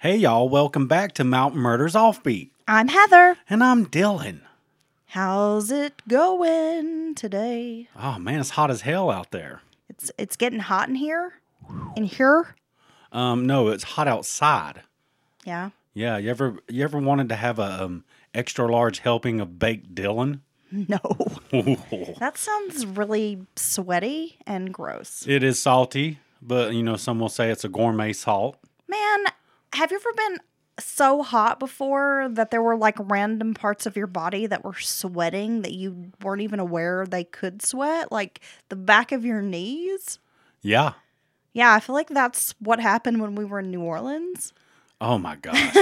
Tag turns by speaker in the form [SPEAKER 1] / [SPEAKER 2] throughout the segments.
[SPEAKER 1] Hey y'all, welcome back to Mountain Murders Offbeat.
[SPEAKER 2] I'm Heather.
[SPEAKER 1] And I'm Dylan.
[SPEAKER 2] How's it going today?
[SPEAKER 1] Oh man, it's hot as hell out there.
[SPEAKER 2] It's it's getting hot in here. In here?
[SPEAKER 1] Um, no, it's hot outside.
[SPEAKER 2] Yeah.
[SPEAKER 1] Yeah, you ever you ever wanted to have a um, extra large helping of baked Dylan?
[SPEAKER 2] No. that sounds really sweaty and gross.
[SPEAKER 1] It is salty, but you know, some will say it's a gourmet salt.
[SPEAKER 2] Man, have you ever been so hot before that there were like random parts of your body that were sweating that you weren't even aware they could sweat? Like the back of your knees?
[SPEAKER 1] Yeah.
[SPEAKER 2] Yeah, I feel like that's what happened when we were in New Orleans.
[SPEAKER 1] Oh my gosh.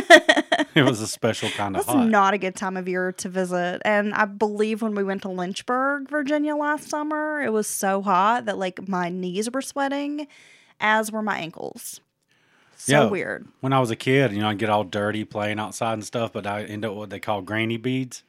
[SPEAKER 1] it was a special kind of hot.
[SPEAKER 2] not a good time of year to visit. And I believe when we went to Lynchburg, Virginia last summer, it was so hot that like my knees were sweating, as were my ankles. So
[SPEAKER 1] Yeah.
[SPEAKER 2] weird.
[SPEAKER 1] when I was a kid, you know, I'd get all dirty playing outside and stuff, but I end up what they call granny beads.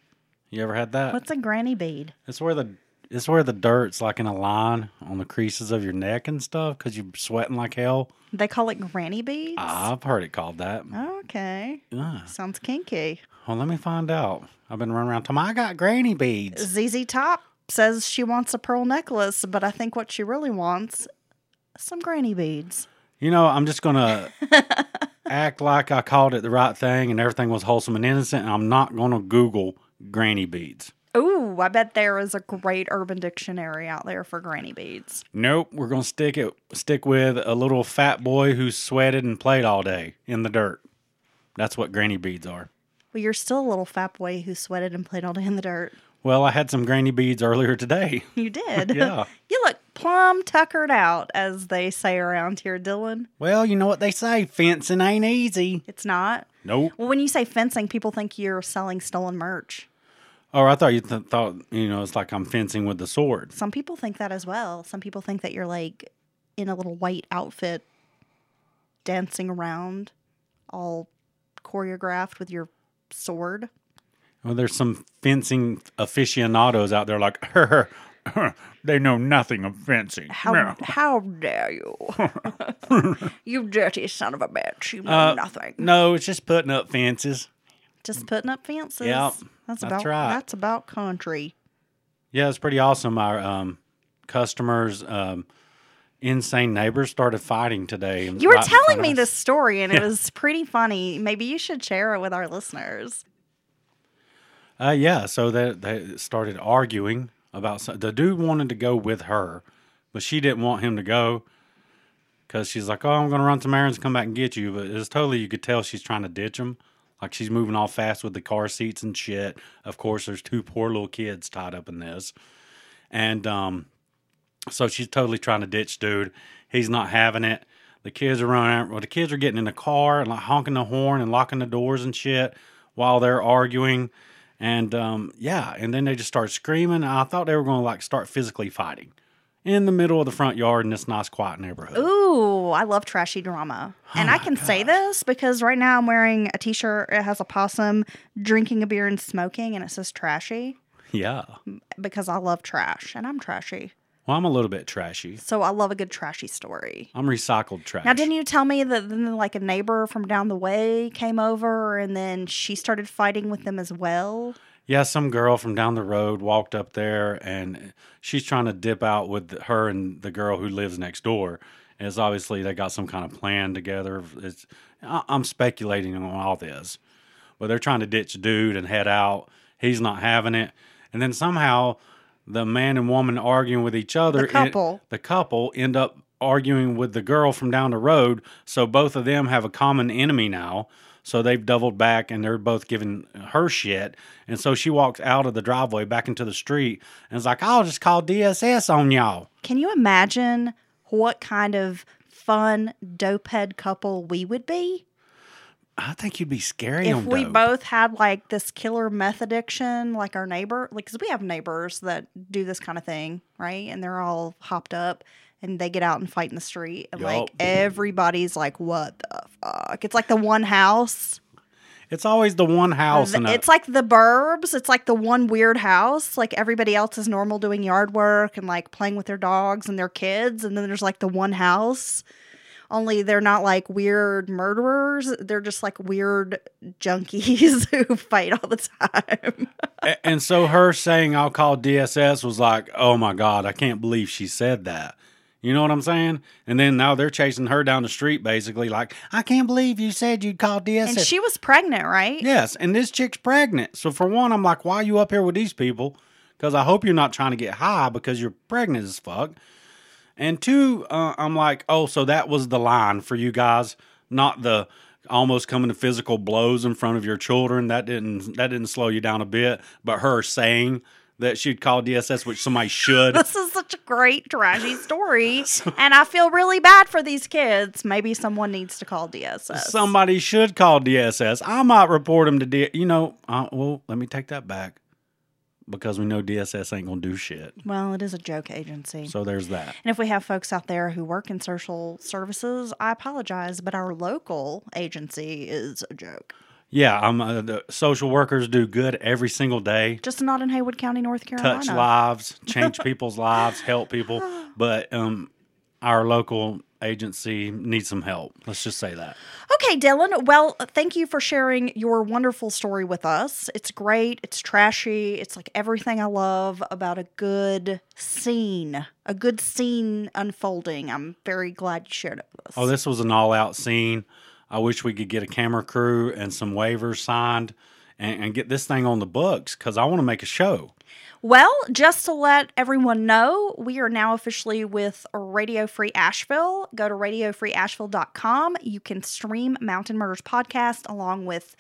[SPEAKER 1] You ever had that?
[SPEAKER 2] What's a granny bead?
[SPEAKER 1] It's where the it's where the dirt's like in a line on the creases of your neck and stuff because you're sweating like hell.
[SPEAKER 2] They call it granny beads.
[SPEAKER 1] I've heard it called that.
[SPEAKER 2] Okay,
[SPEAKER 1] Ah,
[SPEAKER 2] sounds kinky.
[SPEAKER 1] well, let me find out. I've been running around telling 'em I got granny beads.
[SPEAKER 2] ZZ Top says she wants a pearl necklace, but I think what she really wants some granny beads.
[SPEAKER 1] You know, I'm just gonna act like I called it the right thing and everything was wholesome and innocent. And I'm not gonna Google granny beads.
[SPEAKER 2] Ooh, I bet there is a great urban dictionary out there for granny beads.
[SPEAKER 1] Nope, we're gonna stick it stick with a little fat boy who sweated and played all day in the dirt. That's what granny beads are.
[SPEAKER 2] Well, you're still a little fat boy who sweated and played all day in the dirt.
[SPEAKER 1] Well, I had some granny beads earlier today.
[SPEAKER 2] You did.
[SPEAKER 1] Yeah.
[SPEAKER 2] you look plumb tuckered out, as they say around here, Dylan.
[SPEAKER 1] Well, you know what they say, fencing ain't easy.
[SPEAKER 2] It's not.
[SPEAKER 1] Nope.
[SPEAKER 2] Well, when you say fencing, people think you're selling stolen merch.
[SPEAKER 1] Or I thought you th- thought you know it's like I'm fencing with the sword.
[SPEAKER 2] Some people think that as well. Some people think that you're like in a little white outfit dancing around, all choreographed with your sword.
[SPEAKER 1] Well, there's some fencing aficionados out there like they know nothing of fencing.
[SPEAKER 2] How
[SPEAKER 1] No.
[SPEAKER 2] how dare you? you dirty son of a bitch. You know
[SPEAKER 1] Uh,
[SPEAKER 2] nothing.
[SPEAKER 1] No, it's just putting up fences.
[SPEAKER 2] Just putting up fences.
[SPEAKER 1] Yep,
[SPEAKER 2] That's
[SPEAKER 1] that's
[SPEAKER 2] about
[SPEAKER 1] right.
[SPEAKER 2] that's about country.
[SPEAKER 1] Yeah, it's pretty awesome. Our um, customers, um, insane neighbors started fighting today.
[SPEAKER 2] You were
[SPEAKER 1] right
[SPEAKER 2] telling me this story and it was pretty funny. Maybe you should share it with our listeners.
[SPEAKER 1] Uh, yeah, so they, they started arguing about some, the dude wanted to go with her, but she didn't want him to go because she's like, "Oh, I'm to run some errands, and come back and get you." But it was totally you could tell she's trying to ditch him, like she's moving all fast with the car seats and shit. Of course, there's two poor little kids tied up in this, and um, so she's totally trying to ditch dude. He's not having it. The kids are running. Well, the kids are getting in the car and like honking the horn and locking the doors and shit while they're arguing. And um, yeah, and then they just started screaming. I thought they were going to like start physically fighting in the middle of the front yard in this nice, quiet neighborhood.
[SPEAKER 2] Ooh, I love trashy drama.
[SPEAKER 1] Oh
[SPEAKER 2] and I can say this because right now I'm wearing a t shirt. It has a possum drinking a beer and smoking, and it says trashy
[SPEAKER 1] Yeah.
[SPEAKER 2] because I love trash and I'm trashy.
[SPEAKER 1] Well, I'm a little bit trashy.
[SPEAKER 2] So I love a good trashy story.
[SPEAKER 1] I'm recycled trash.
[SPEAKER 2] Now, didn't you tell me that then like a neighbor from down the way came over and then she started fighting with them as well?
[SPEAKER 1] Yeah, some girl from down the road walked up there and she's trying to dip out with her and the girl who lives next door. It's obviously they got some kind of plan together. It's I'm speculating on all this, but they're trying to ditch dude and head out. He's not having it, and then somehow the man and woman arguing with each other.
[SPEAKER 2] The couple.
[SPEAKER 1] the couple end up arguing with the girl from down the road. So both of them have a common enemy now. So they've doubled back and they're both giving her shit. And so she walks out of the driveway back into the street and is like, I'll just call DSS on y'all.
[SPEAKER 2] Can you imagine what kind of fun dopehead couple we would be
[SPEAKER 1] I think you'd be scary
[SPEAKER 2] if we both had like this killer meth addiction, like our neighbor? Like, because we have neighbors that do this kind of thing, right? And they're all hopped up. And they get out and fight in the street, and like everybody's like, "What the fuck?" It's like the one house.
[SPEAKER 1] It's always the one house. And
[SPEAKER 2] it's like the burbs. It's like the one weird house. Like everybody else is normal doing yard work and like playing with their dogs and their kids. And then there's like the one house. Only they're not like weird murderers. They're just like weird junkies who fight all the time.
[SPEAKER 1] And so her saying I'll call DSS was like, oh my God, I can't believe she said that. You know what I'm saying? And then now they're chasing her down the street basically like, I can't believe you said you'd call DSS.
[SPEAKER 2] and she was pregnant, right?
[SPEAKER 1] yes, and this chick's pregnant. So for one, I'm like, why are you up here with these people? Because I hope you're not trying to get high because you're pregnant as fuck. And two, uh, I'm like, oh, so that was the line for you guys, not the almost coming to physical blows in front of your children. That didn't that didn't slow you down a bit. But her saying that she'd call DSS, which somebody should.
[SPEAKER 2] This is such a great trashy story. and I feel really bad for these kids. Maybe someone needs to call DSS.
[SPEAKER 1] Somebody should call DSS. I might report them to D. You know, uh, well, let me take that back because we know DSS ain't gonna do shit.
[SPEAKER 2] well, it is a joke agency.
[SPEAKER 1] So there's that.
[SPEAKER 2] And if we have folks out there who work in social services, I apologize, but our local agency is a joke.
[SPEAKER 1] Yeah, I'm. Uh, the social workers do good every single day.
[SPEAKER 2] Just not in Haywood County, North Carolina.
[SPEAKER 1] touch lives, change people's lives, help people. But um, our local agency needs some help. Let's just say that.
[SPEAKER 2] Okay, Dylan. Well, thank you for sharing your wonderful story with us. It's great. It's trashy. It's like everything I love about a good scene, a good scene unfolding. I'm very glad you shared it with us.
[SPEAKER 1] Oh, this was an all-out scene. I wish we could get a camera crew and some waivers signed and, and get this thing on the books because I want to make a show.
[SPEAKER 2] Well, just to let everyone know, we are now officially with Radio Free Asheville. Go to radiofreeasheville.com. You can stream Mountain Murders podcast along with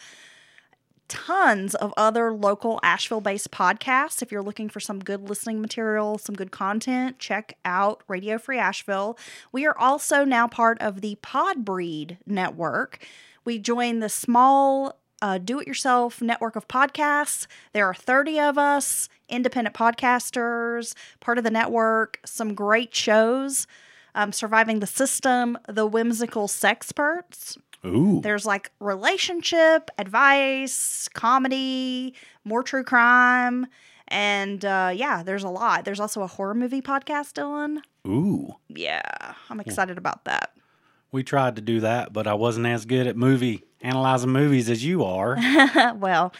[SPEAKER 2] tons of other local Asheville based podcasts. If you're looking for some good listening material, some good content, check out Radio Free Asheville. We are also now part of the Podbreed network. We joined the small uh, do it yourself network of podcasts. There are 30 of us, independent podcasters, part of the network, some great shows. Um, Surviving the System, The Whimsical Sexperts,
[SPEAKER 1] Ooh,
[SPEAKER 2] there's like relationship, advice, comedy, more true crime. And uh, yeah, there's a lot. There's also a horror movie podcast, Dylan.
[SPEAKER 1] ooh.
[SPEAKER 2] Yeah, I'm excited about that.
[SPEAKER 1] We tried to do that, but I wasn't as good at movie analyzing movies as you are.
[SPEAKER 2] well,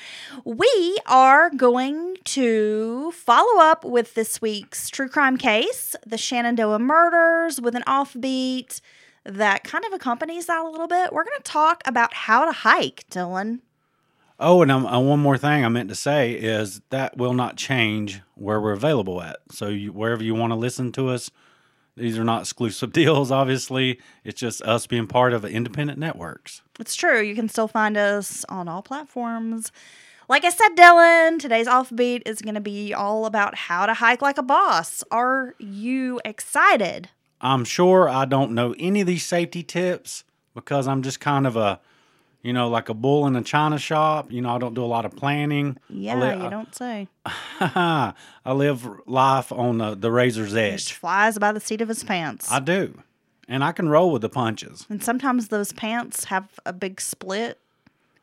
[SPEAKER 2] we are going to follow up with this week's true crime case, the Shenandoah murders, with an offbeat that kind of accompanies that a little bit. We're going to talk about how to hike, Dylan.
[SPEAKER 1] Oh, and um, uh, one more thing I meant to say is that will not change where we're available at. So you, wherever you want to listen to us, these are not exclusive deals. Obviously, it's just us being part of independent networks.
[SPEAKER 2] It's true. You can still find us on all platforms. Like I said, Dylan, today's offbeat is going to be all about how to hike like a boss. Are you excited?
[SPEAKER 1] I'm sure I don't know any of these safety tips because I'm just kind of a, you know, like a bull in a china shop. You know, I don't do a lot of planning.
[SPEAKER 2] Yeah,
[SPEAKER 1] li-
[SPEAKER 2] you don't say.
[SPEAKER 1] I live life on the, the razor's
[SPEAKER 2] Just
[SPEAKER 1] edge.
[SPEAKER 2] flies by the seat of his pants.
[SPEAKER 1] I do. And I can roll with the punches.
[SPEAKER 2] and sometimes those pants have a big split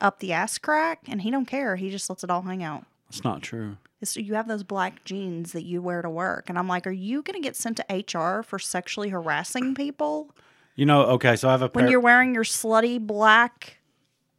[SPEAKER 2] up the ass crack, and he don't care. He just lets it all hang out.
[SPEAKER 1] It's not true.
[SPEAKER 2] It's, you have those black jeans that you wear to work, and I'm like, are you going to get sent to HR for sexually harassing people?
[SPEAKER 1] You know, okay, so I have a
[SPEAKER 2] when you're wearing your slutty black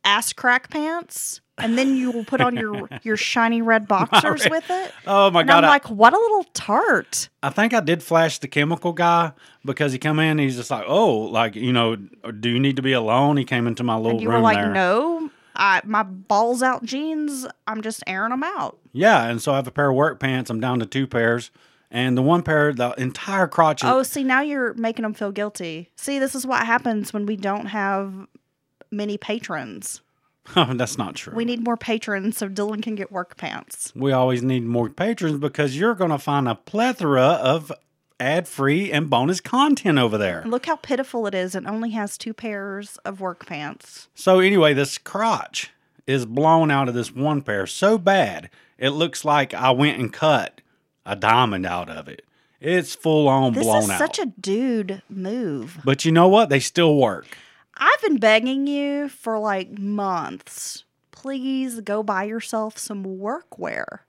[SPEAKER 2] ass crack pants. and then you will put on your your shiny red boxers with it.
[SPEAKER 1] Oh my
[SPEAKER 2] and
[SPEAKER 1] god!
[SPEAKER 2] I'm
[SPEAKER 1] I-
[SPEAKER 2] like, what a little tart.
[SPEAKER 1] I think I did flash the chemical guy because he come in. And he's just like, oh, like you know, do you need to be alone? He came into my little
[SPEAKER 2] And you
[SPEAKER 1] room
[SPEAKER 2] were like,
[SPEAKER 1] there.
[SPEAKER 2] no, I, my balls out jeans. I'm just airing them out.
[SPEAKER 1] Yeah, and so I have a pair of work pants. I'm down to two pairs, and the one pair, the entire crotch. Is,
[SPEAKER 2] Oh, see, now you're making them feel guilty. See, this is what happens when we don't have many patrons.
[SPEAKER 1] Oh, that's not true.
[SPEAKER 2] We need more patrons so Dylan can get work pants.
[SPEAKER 1] we always need more patrons because you're going to find a plethora of ad-free and bonus content over there.
[SPEAKER 2] Look how pitiful it is. It only has two pairs of work pants.
[SPEAKER 1] So anyway, this crotch is blown out of this one pair so bad it looks like I went and cut a diamond out of it. It's full on
[SPEAKER 2] This
[SPEAKER 1] blown
[SPEAKER 2] is
[SPEAKER 1] out.
[SPEAKER 2] such a dude move.
[SPEAKER 1] but you know what? They still work.
[SPEAKER 2] I've been begging you for like months. Please go buy yourself some workwear.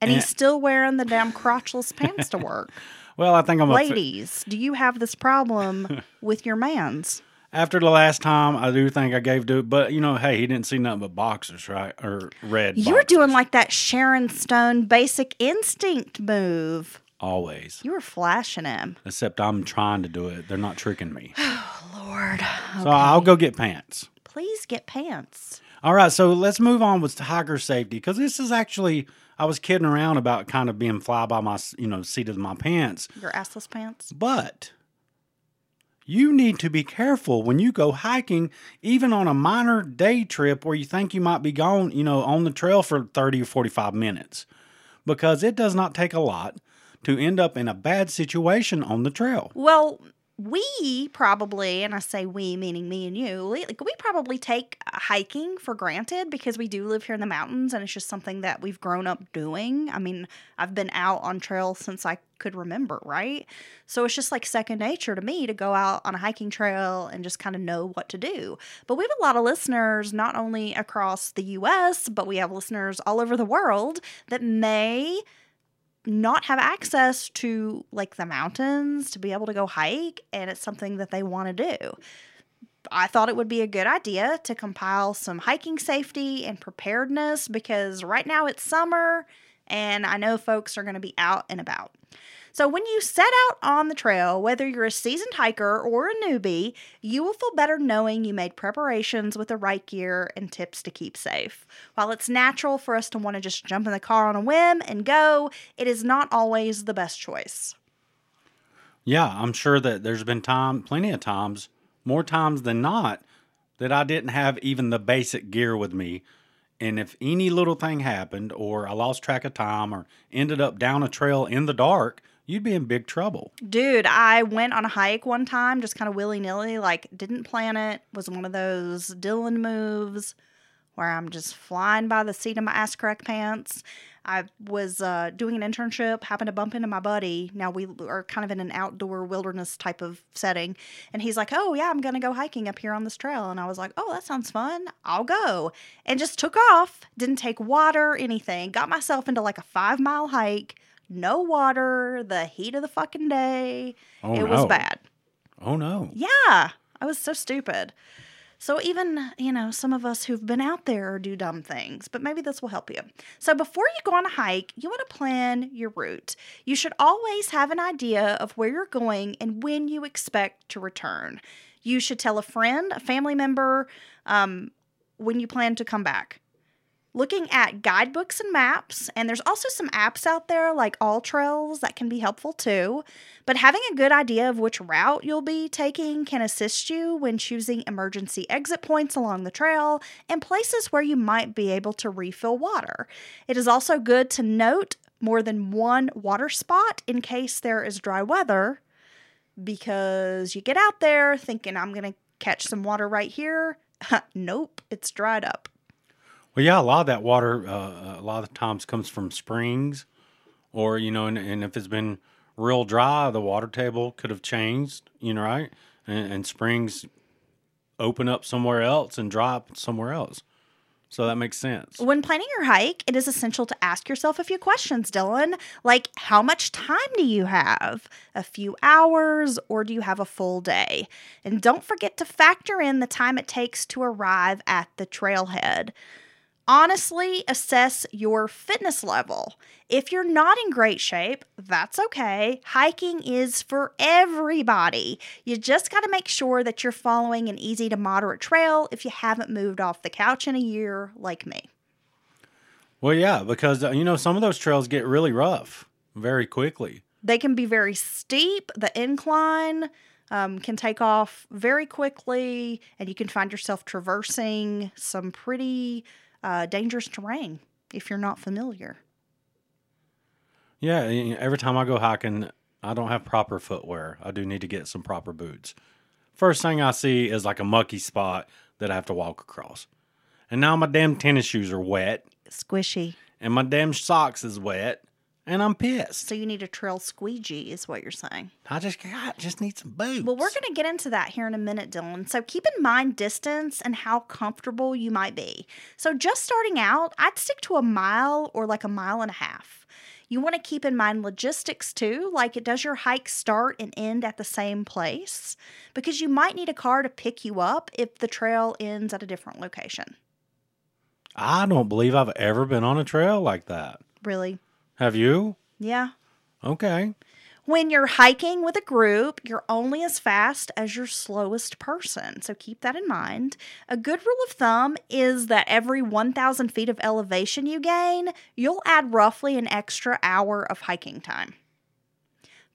[SPEAKER 2] And he's still wearing the damn crotchless pants to work.
[SPEAKER 1] Well, I think I'm a fi-
[SPEAKER 2] Ladies, do you have this problem with your mans?
[SPEAKER 1] after the last time. I do think I gave to, but you know, hey, he didn't see nothing but boxers, right? Or red.
[SPEAKER 2] You're
[SPEAKER 1] boxers.
[SPEAKER 2] doing like that Sharon Stone basic instinct move.
[SPEAKER 1] Always.
[SPEAKER 2] You were flashing him.
[SPEAKER 1] Except I'm trying to do it. They're not tricking me.
[SPEAKER 2] Oh, Lord,
[SPEAKER 1] So I'll go get pants.
[SPEAKER 2] please get pants.
[SPEAKER 1] All right, so let's move on with hiker safety because this is actually I was kidding around about kind of being fly by my you know seat of my pants,
[SPEAKER 2] Your assless pants.
[SPEAKER 1] but you need to be careful when you go hiking, even on a minor day trip where you think you might be gone, you know, on the trail for 30 or 45 minutes, because it does not take a lot to end up in a bad situation on the trail.
[SPEAKER 2] Well, we probably, and I say we meaning me and you, we, like, we probably take hiking for granted because we do live here in the mountains and it's just something that we've grown up doing. I mean, I've been out on trails since I could remember, right? So it's just like second nature to me to go out on a hiking trail and just kind of know what to do. But we have a lot of listeners, not only across the US, but we have listeners all over the world that may not have access to like the mountains to be able to go hike and it's something that they want to do. I thought it would be a good idea to compile some hiking safety and preparedness because right now it's summer and I know folks are going to be out and about. So, when you set out on the trail, whether you're a seasoned hiker or a newbie, you will feel better knowing you made preparations with the right gear and tips to keep safe. While it's natural for us to want to just jump in the car on a whim and go, it is not always the best choice.
[SPEAKER 1] Yeah, I'm sure that there's been time, plenty of times, more times than not, that I didn't have even the basic gear with me. And if any little thing happened, or I lost track of time, or ended up down a trail in the dark, you'd be in big trouble.
[SPEAKER 2] Dude, I went on a hike one time, just kind of willy nilly, like didn't plan it. Was one of those Dylan moves where I'm just flying by the seat of my ass crack pants. I was uh, doing an internship, happened to bump into my buddy. Now we are kind of in an outdoor wilderness type of setting. And he's like, Oh, yeah, I'm going to go hiking up here on this trail. And I was like, Oh, that sounds fun. I'll go. And just took off, didn't take water, anything. Got myself into like a five mile hike, no water, the heat of the fucking day.
[SPEAKER 1] Oh,
[SPEAKER 2] it was bad.
[SPEAKER 1] Oh no.
[SPEAKER 2] Yeah, I was so stupid. So even, you know, some of us who've been out there do dumb things, but maybe this will help you. So before you go on a hike, you want to plan your route. You should always have an idea of where you're going and when you expect to return. You should tell a friend, a family member, um, when you plan to come back looking at guidebooks and maps, and there's also some apps out there like AllTrails that can be helpful too. But having a good idea of which route you'll be taking can assist you when choosing emergency exit points along the trail and places where you might be able to refill water. It is also good to note more than one water spot in case there is dry weather because you get out there thinking, I'm going to catch some water right here. nope, it's dried up.
[SPEAKER 1] Well, yeah, a lot of that water, uh, a lot of times comes from springs, or you know, and, and if it's been real dry, the water table could have changed, you know, right? And, and springs open up somewhere else and drop somewhere else. So that makes sense.
[SPEAKER 2] When planning your hike, it is essential to ask yourself a few questions, Dylan. Like, how much time do you have? A few hours, or do you have a full day? And don't forget to factor in the time it takes to arrive at the trailhead. Honestly, assess your fitness level. If you're not in great shape, that's okay. Hiking is for everybody. You just got to make sure that you're following an easy to moderate trail if you haven't moved off the couch in a year like me.
[SPEAKER 1] Well, yeah, because uh, you know some of those trails get really rough very quickly.
[SPEAKER 2] They can be very steep. The incline um, can take off very quickly, and you can find yourself traversing some pretty uh, dangerous terrain if you're not familiar.
[SPEAKER 1] Yeah, every time I go hiking, I don't have proper footwear. I do need to get some proper boots. First thing I see is like a mucky spot that I have to walk across. And now my damn tennis shoes are wet,
[SPEAKER 2] Squishy.
[SPEAKER 1] and my damn socks is wet, and I'm pissed.
[SPEAKER 2] So you need a trail squeegee, is what you're saying.
[SPEAKER 1] I just I just need some boots.
[SPEAKER 2] Well, we're going to get into that here in a minute, Dylan. So keep in mind distance and how comfortable you might be. So just starting out, I'd stick to a mile or like a mile and a half. You want to keep in mind logistics too, like it does your hike start and end at the same place? Because you might need a car to pick you up if the trail ends at a different location.
[SPEAKER 1] I don't believe I've ever been on a trail like that.
[SPEAKER 2] Really?
[SPEAKER 1] Have you?
[SPEAKER 2] Yeah.
[SPEAKER 1] Okay.
[SPEAKER 2] When you're hiking with a group, you're only as fast as your slowest person. So keep that in mind. A good rule of thumb is that every 1,000 feet of elevation you gain, you'll add roughly an extra hour of hiking time.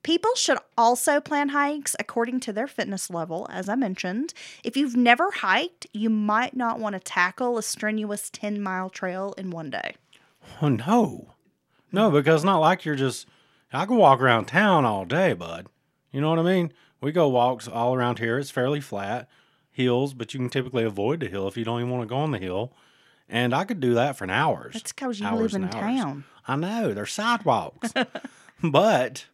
[SPEAKER 2] People should also plan hikes according to their fitness level, as I mentioned. If you've never hiked, you might not want to tackle a strenuous 10 mile trail in one day.
[SPEAKER 1] Oh no. No, because not like you're just I can walk around town all day, bud. You know what I mean? We go walks all around here. It's fairly flat, hills, but you can typically avoid the hill if you don't even want to go on the hill. And I could do that for an hours.
[SPEAKER 2] That's 'cause you live in town.
[SPEAKER 1] I know, they're sidewalks. but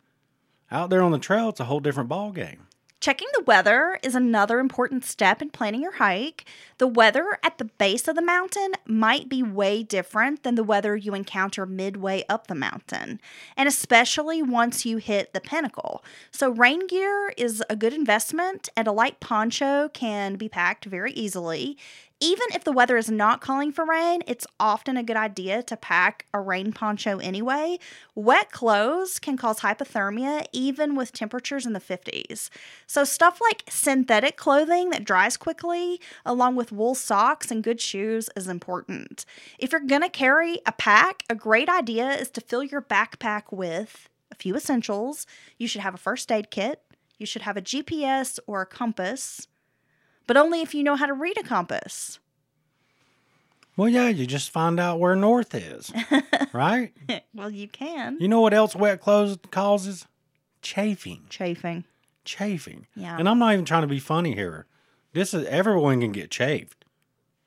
[SPEAKER 1] out there on the trail, it's a whole different ball game.
[SPEAKER 2] Checking the weather is another important step in planning your hike. The weather at the base of the mountain might be way different than the weather you encounter midway up the mountain, and especially once you hit the pinnacle. So, rain gear is a good investment, and a light poncho can be packed very easily. Even if the weather is not calling for rain, it's often a good idea to pack a rain poncho anyway. Wet clothes can cause hypothermia even with temperatures in the 50s. So, stuff like synthetic clothing that dries quickly, along with wool socks and good shoes, is important. If you're gonna carry a pack, a great idea is to fill your backpack with a few essentials. You should have a first aid kit, you should have a GPS or a compass but only if you know how to read a compass.
[SPEAKER 1] Well, yeah, you just find out where north is, right?
[SPEAKER 2] well, you can.
[SPEAKER 1] You know what else wet clothes causes? Chafing.
[SPEAKER 2] Chafing.
[SPEAKER 1] Chafing.
[SPEAKER 2] Yeah.
[SPEAKER 1] And I'm not even trying to be funny here. This is everyone can get chafed.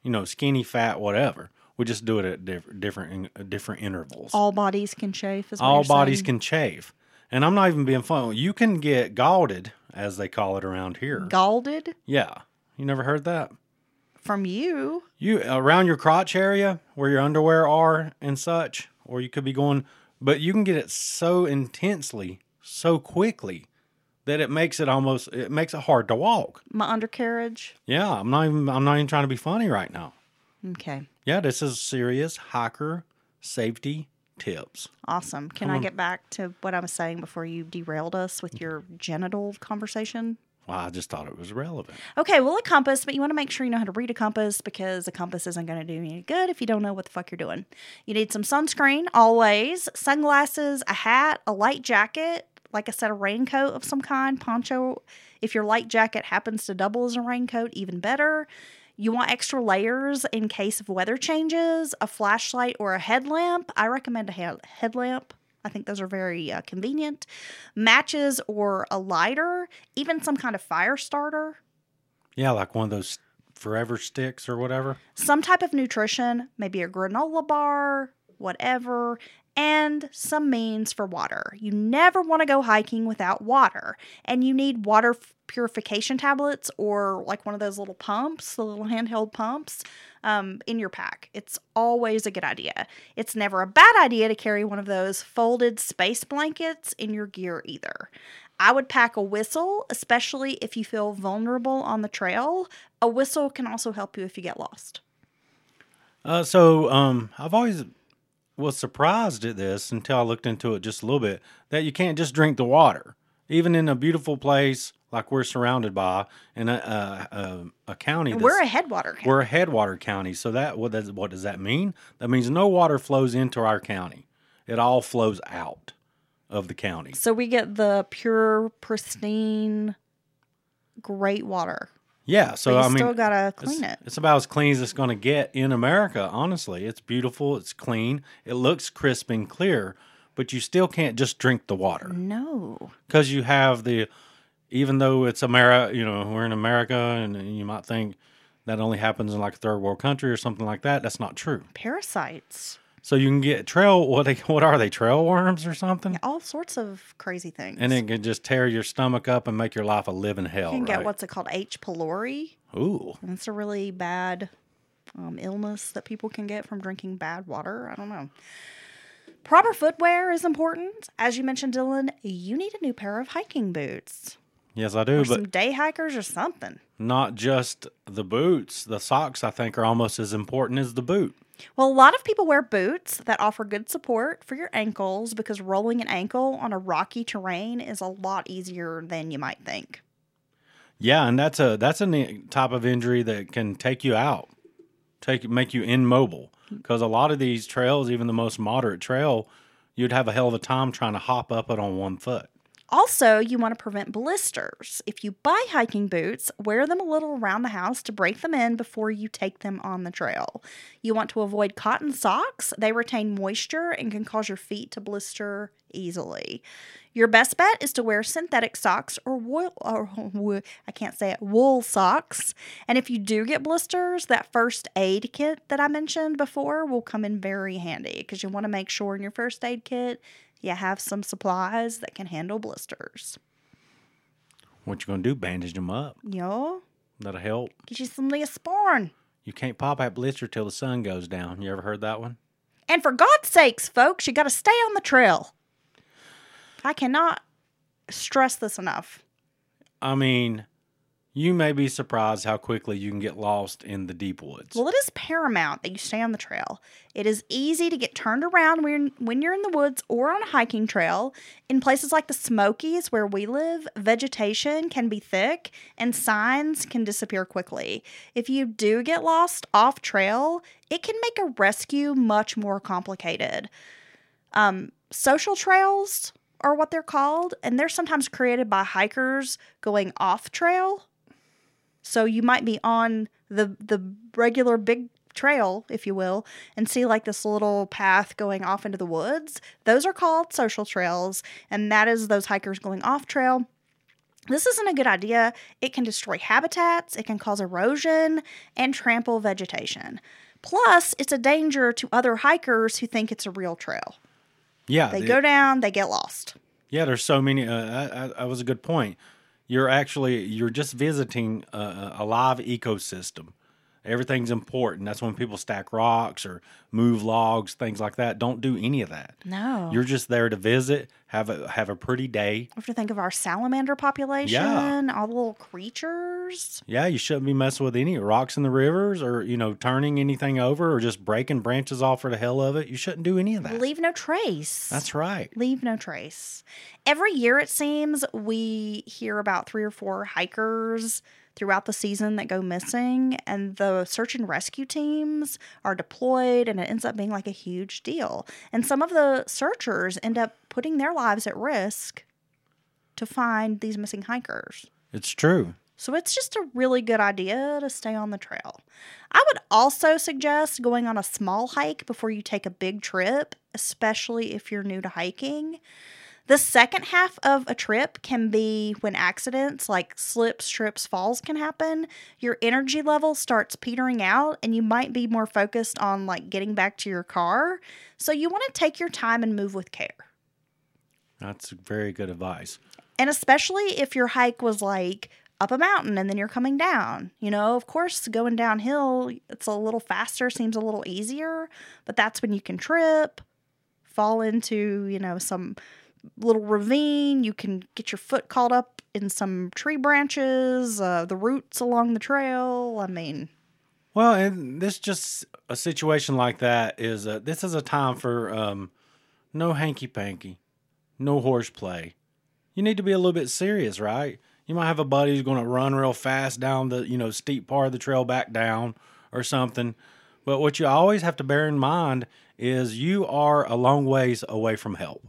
[SPEAKER 1] You know, skinny, fat, whatever. We just do it at diff- different in- uh, different intervals.
[SPEAKER 2] All bodies can chafe.
[SPEAKER 1] All bodies
[SPEAKER 2] saying.
[SPEAKER 1] can chafe. And I'm not even being funny. You can get galded, as they call it around here.
[SPEAKER 2] Galded
[SPEAKER 1] yeah. You never heard that?
[SPEAKER 2] from you.
[SPEAKER 1] You around your crotch area where your underwear are and such, or you could be going, but you can get it so intensely, so quickly that it makes it almost it makes it hard to walk.
[SPEAKER 2] My undercarriage.
[SPEAKER 1] Yeah, I'm not even I'm not even trying to be funny right now.
[SPEAKER 2] Okay.
[SPEAKER 1] Yeah, this is serious hiker safety tips.
[SPEAKER 2] Awesome. Can I get back to what I was saying before you derailed us with your genital conversation?
[SPEAKER 1] Well, I just thought it was relevant.
[SPEAKER 2] Okay, well, a compass, but you want to make sure you know how to read a compass because a compass isn't going to do you any good if you don't know what the fuck you're doing. You need some sunscreen, always, sunglasses, a hat, a light jacket, like I said, a raincoat of some kind, poncho. If your light jacket happens to double as a raincoat, even better. You want extra layers in case of weather changes, a flashlight or a headlamp. I recommend a head- headlamp. I think those are very uh, convenient. Matches or a lighter, even some kind of fire starter.
[SPEAKER 1] Yeah, like one of those forever sticks or whatever.
[SPEAKER 2] some type of nutrition, maybe a granola bar, whatever, and some means for water. You never want to go hiking without water, and you need water purification tablets or like one of those little pumps, the little handheld pumps. Um, in your pack. It's always a good idea. It's never a bad idea to carry one of those folded space blankets in your gear either. I would pack a whistle, especially if you feel vulnerable on the trail. A whistle can also help you if you get lost.
[SPEAKER 1] Uh, so um, I've always was surprised at this until I looked into it just a little bit that you can't just drink the water, even in a beautiful place like we're surrounded by in a a, a, a county. That's-
[SPEAKER 2] we're a headwater county.
[SPEAKER 1] we're a headwater county. So that what does what does that mean? That means no water flows into our county. It all flows out of the county.
[SPEAKER 2] So we get the pure, pristine, great water.
[SPEAKER 1] Yeah. So I mean,
[SPEAKER 2] still gotta
[SPEAKER 1] it's,
[SPEAKER 2] clean it.
[SPEAKER 1] it's about as clean as it's going to get in America. Honestly, it's beautiful. It's clean. It looks crisp and clear. But you still can't just drink the water
[SPEAKER 2] No.
[SPEAKER 1] because you have the. Even though it's America, you know, we're in America, and you might think that only happens in like a third world country or something like that. That's not true.
[SPEAKER 2] Parasites.
[SPEAKER 1] So you can get trail. What they what are they? Trail worms or something?
[SPEAKER 2] All sorts of crazy things.
[SPEAKER 1] And it can just tear your stomach up and make your life a living hell.
[SPEAKER 2] you can
[SPEAKER 1] right?
[SPEAKER 2] get what's it called? H. pylori.
[SPEAKER 1] Ooh.
[SPEAKER 2] And it's a really bad um, illness that people can get from drinking bad water. I don't know. Proper footwear is important. As you mentioned, Dylan, you need a new pair of hiking boots.
[SPEAKER 1] Yes, I do,
[SPEAKER 2] Or
[SPEAKER 1] but
[SPEAKER 2] some day hikers or something.
[SPEAKER 1] not just the boots. The socks, I think, are almost as important as the boot.
[SPEAKER 2] Well, a lot of people wear boots that offer good support for your ankles because rolling an ankle on a rocky terrain is a lot easier than you might think.
[SPEAKER 1] Yeah, and that's a that's a type of injury that can take you out, take make you immobile. Because a lot of these trails, even the most moderate trail, you'd have a hell of a time trying to hop up it on one foot.
[SPEAKER 2] Also, you want to prevent blisters. If you buy hiking boots, wear them a little around the house to break them in before you take them on the trail. You want to avoid cotton socks. They retain moisture and can cause your feet to blister easily. Your best bet is to wear synthetic socks or wool, or wo- I can't say it, wool socks. And if you do get blisters, that first aid kit that I mentioned before will come in very handy because you want to make sure in your first aid kit you have some supplies that can handle blisters.
[SPEAKER 1] What you gonna do? Bandage them up.
[SPEAKER 2] Yo,
[SPEAKER 1] That'll help.
[SPEAKER 2] get you some Neosporin.
[SPEAKER 1] You can't pop that blister till the sun goes down. You ever heard that one?
[SPEAKER 2] And for God's sakes, folks, you got to stay on the trail. I cannot stress this enough.
[SPEAKER 1] I mean, you may be surprised how quickly you can get lost in the deep woods.
[SPEAKER 2] Well, it is paramount that you stay on the trail. It is easy to get turned around when, when you're in the woods or on a hiking trail. In places like the Smokies, where we live, vegetation can be thick and signs can disappear quickly. If you do get lost off trail, it can make a rescue much more complicated. Um, social trails are what they're called, and they're sometimes created by hikers going off trail. So you might be on the the regular big trail, if you will, and see like this little path going off into the woods. Those are called social trails, and that is those hikers going off trail. This isn't a good idea. It can destroy habitats, it can cause erosion, and trample vegetation. Plus, it's a danger to other hikers who think it's a real trail.
[SPEAKER 1] yeah,
[SPEAKER 2] They
[SPEAKER 1] the-
[SPEAKER 2] go down, they get lost.
[SPEAKER 1] Yeah, there's so many. Uh, that, that was a good point. You're actually you're just visiting a, a live ecosystem. Everything's important. That's when people stack rocks or move logs, things like that. Don't do any of that.
[SPEAKER 2] No.
[SPEAKER 1] You're just there to visit, have a have a pretty day.
[SPEAKER 2] We have to think of our salamander population, yeah. all the little creatures.
[SPEAKER 1] Yeah, you shouldn't be messing with any rocks in the rivers or you know turning anything over or just breaking branches off for the hell of it. You shouldn't do any of that.
[SPEAKER 2] Leave no trace.
[SPEAKER 1] That's right.
[SPEAKER 2] Leave no trace. Every year, it seems, we hear about three or four hikers throughout the season that go missing, and the search and rescue teams are deployed, and it ends up being like a huge deal. And some of the searchers end up putting their lives at risk to find these missing hikers.
[SPEAKER 1] It's true.
[SPEAKER 2] So it's just a really good idea to stay on the trail. I would also suggest going on a small hike before you take a big trip, especially if you're new to hiking. The second half of a trip can be when accidents like slips, trips, falls can happen. Your energy level starts petering out and you might be more focused on like getting back to your car. So you want to take your time and move with care.
[SPEAKER 1] That's very good advice.
[SPEAKER 2] And especially if your hike was like up a mountain and then you're coming down. You know, of course, going downhill, it's a little faster, seems a little easier, but that's when you can trip, fall into, you know, some little ravine. You can get your foot caught up in some tree branches, uh, the roots along the trail. I mean,
[SPEAKER 1] Well, and this just a situation like that is a, this is a time for um, no hanky panky, no horseplay. You need to be a little bit serious, right? You might have a buddy who's going to run real fast down the you know steep part of the trail back down or something. But what you always have to bear in mind is you are a long ways away from help.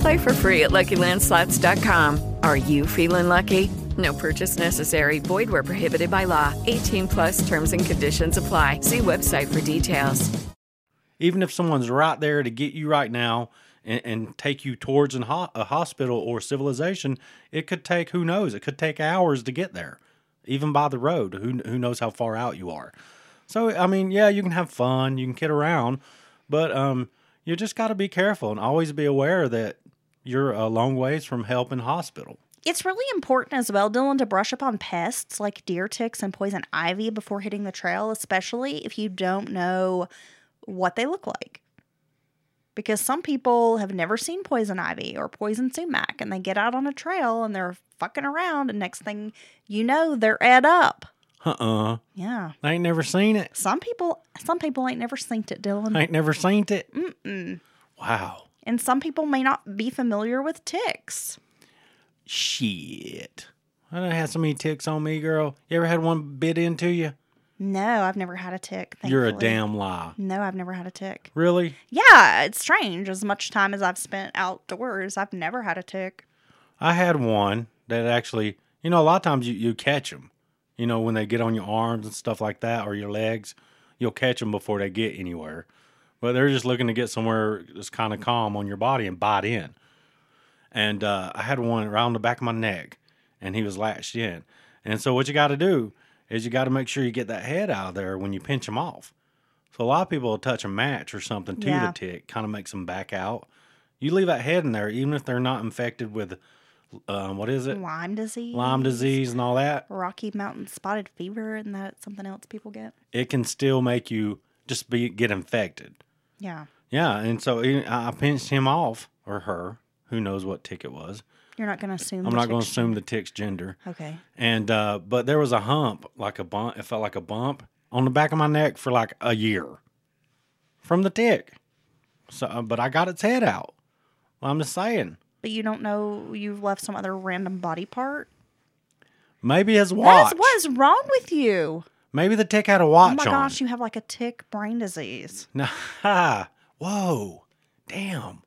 [SPEAKER 3] Play for free at LuckyLandSlots.com. Are you feeling lucky? No purchase necessary. Void where prohibited by law. 18 plus terms and conditions apply. See website for details.
[SPEAKER 1] Even if someone's right there to get you right now and, and take you towards ho- a hospital or civilization, it could take, who knows, it could take hours to get there, even by the road. Who, who knows how far out you are? So, I mean, yeah, you can have fun, you can kid around, but um, you just got to be careful and always be aware that you're a long ways from help in hospital.
[SPEAKER 2] It's really important as well, Dylan, to brush up on pests like deer ticks and poison ivy before hitting the trail, especially if you don't know what they look like. Because some people have never seen poison ivy or poison sumac and they get out on a trail and they're fucking around and next thing you know they're ed up.
[SPEAKER 1] Uh-uh.
[SPEAKER 2] Yeah.
[SPEAKER 1] I ain't never seen it.
[SPEAKER 2] Some people some people ain't never seen it, Dylan.
[SPEAKER 1] I ain't never seen it. Mm-mm. Wow.
[SPEAKER 2] And some people may not be familiar with ticks.
[SPEAKER 1] Shit. I done had so many ticks on me, girl. You ever had one bit into you?
[SPEAKER 2] No, I've never had a tick.
[SPEAKER 1] You're a damn lie.
[SPEAKER 2] No, I've never had a tick.
[SPEAKER 1] Really?
[SPEAKER 2] Yeah, it's strange. As much time as I've spent outdoors, I've never had a tick.
[SPEAKER 1] I had one that actually, you know, a lot of times you, you catch them. You know, when they get on your arms and stuff like that or your legs, you'll catch them before they get anywhere. But they're just looking to get somewhere that's kind of calm on your body and bite in. And uh, I had one around the back of my neck, and he was latched in. And so what you got to do is you got to make sure you get that head out of there when you pinch them off. So a lot of people will touch a match or something to
[SPEAKER 2] Yeah.
[SPEAKER 1] the tick, kind of makes them back out. You leave that head in there, even if they're not infected with, um, what is it?
[SPEAKER 2] Lyme disease.
[SPEAKER 1] Lyme disease and all that.
[SPEAKER 2] Rocky Mountain spotted fever, and that something else people get.
[SPEAKER 1] It can still make you just be get infected.
[SPEAKER 2] Yeah.
[SPEAKER 1] Yeah, and so I pinched him off or her. Who knows what tick it was?
[SPEAKER 2] You're not going to assume.
[SPEAKER 1] I'm not going to assume the tick's gender.
[SPEAKER 2] Okay.
[SPEAKER 1] And uh, but there was a hump, like a bump. It felt like a bump on the back of my neck for like a year from the tick. So, uh, but I got its head out. Well, I'm just saying,
[SPEAKER 2] But you don't know you've left some other random body part?
[SPEAKER 1] maybe his watch.
[SPEAKER 2] What is wrong with you?
[SPEAKER 1] Maybe the tick had a watch
[SPEAKER 2] oh my
[SPEAKER 1] on.
[SPEAKER 2] gosh, you have like a tick brain disease.
[SPEAKER 1] Nah, whoa, damn,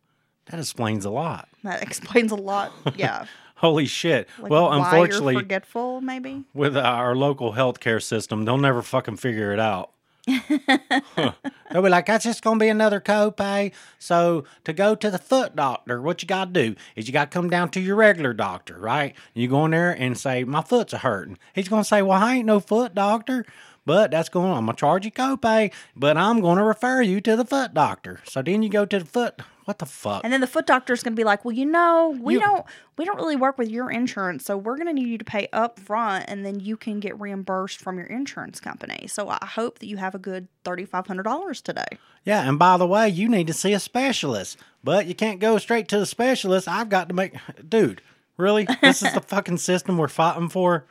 [SPEAKER 1] that explains a lot.
[SPEAKER 2] That explains a lot. Yeah.
[SPEAKER 1] Holy shit.
[SPEAKER 2] Like
[SPEAKER 1] well, unfortunately,
[SPEAKER 2] forgetful, maybe.
[SPEAKER 1] with our local healthcare system, they'll never fucking figure it out. They'll be like, that's just going to be another copay. So to go to the foot doctor, what you got to do is you got to come down to your regular doctor, right? You go in there and say, my foot's a hurting. He's going to say, well, I ain't no foot doctor. But that's going. I'm gonna charge you copay, but I'm going to refer you to the foot doctor. So then you go to the foot. What the fuck?
[SPEAKER 2] And then the foot doctor's going to be like, "Well, you know, we
[SPEAKER 1] You-
[SPEAKER 2] don't we don't really work with your insurance, so we're going to need you to pay up front and then you can get reimbursed from your insurance company. So I hope that you have a good $3500 today."
[SPEAKER 1] Yeah, and by the way, you need to see a specialist, but you can't go straight to the specialist. I've got to make, dude. Really, this is the fucking system we're fighting for.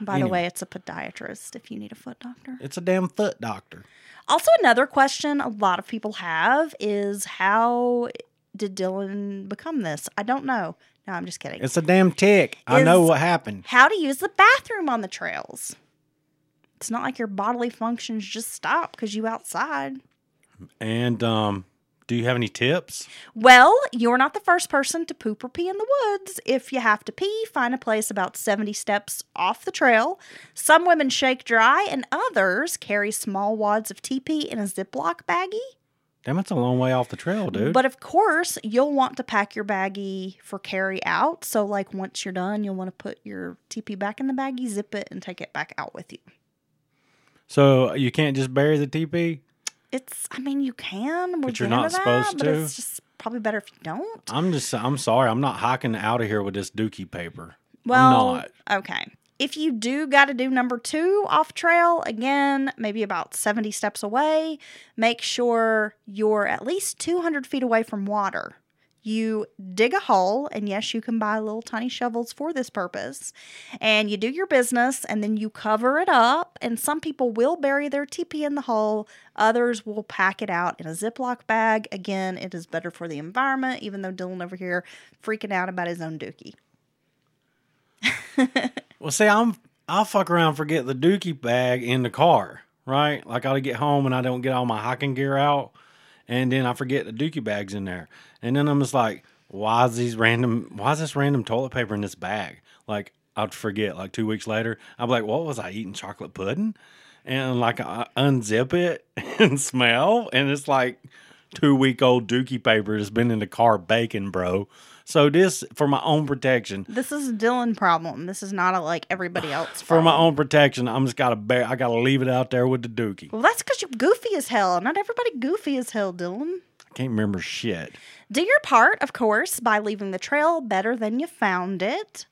[SPEAKER 2] By the way, it's a podiatrist if you need a foot doctor.
[SPEAKER 1] It's a damn foot doctor.
[SPEAKER 2] Also, another question a lot of people have is how did Dylan become this? I don't know. No, I'm just kidding.
[SPEAKER 1] It's a damn tick. I know what happened.
[SPEAKER 2] How to use the bathroom on the trails. It's not like your bodily functions just stop because you outside.
[SPEAKER 1] And um, do you have any tips?
[SPEAKER 2] Well, you're not the first person to poop or pee in the woods. If you have to pee, find a place about 70 steps off the trail. Some women shake dry, and others carry small wads of TP in a Ziploc baggie.
[SPEAKER 1] Damn, it's a long way off the trail, dude.
[SPEAKER 2] But of course, you'll want to pack your baggie for carry out. So, like, once you're done, you'll want to put your TP back in the baggie, zip it, and take it back out with you.
[SPEAKER 1] so you can't just bury the TP?
[SPEAKER 2] It's, I mean, you can. We're
[SPEAKER 1] But you're not
[SPEAKER 2] that,
[SPEAKER 1] supposed
[SPEAKER 2] but
[SPEAKER 1] to?
[SPEAKER 2] It's just probably better if you don't.
[SPEAKER 1] I'm just, I'm sorry. I'm not hiking out of here with this dookie paper.
[SPEAKER 2] Well, okay. If you do got to do number two off trail, again, maybe about 70 steps away, make sure you're at least 200 feet away from water. You dig a hole, and yes, you can buy little tiny shovels for this purpose. And you do your business, and then you cover it up. And some people will bury their TP in the hole, others will pack it out in a Ziploc bag. Again, it is better for the environment, even though Dylan over here freaking out about his own dookie.
[SPEAKER 1] Well, see, I'm I'll fuck around forget the dookie bag in the car, right? Like I'll get home and I don't get all my hiking gear out, and then I forget the dookie bags in there, and then I'm just like, why is these random? Why is this random toilet paper in this bag? Like I'd forget. Like two weeks later, I'm like, what was I eating? Chocolate pudding? And like I unzip it and smell, and it's like two week old dookie paper that's been in the car baking, bro. So this for my own protection.
[SPEAKER 2] This is a Dylan problem. This is not a like everybody else.
[SPEAKER 1] For my own protection, I'm just gotta bear. I gotta leave it out there with the dookie.
[SPEAKER 2] Well, that's because you're goofy as hell. Not everybody goofy as hell, Dylan.
[SPEAKER 1] I can't remember shit.
[SPEAKER 2] Do your part, of course, by leaving the trail better than you found it.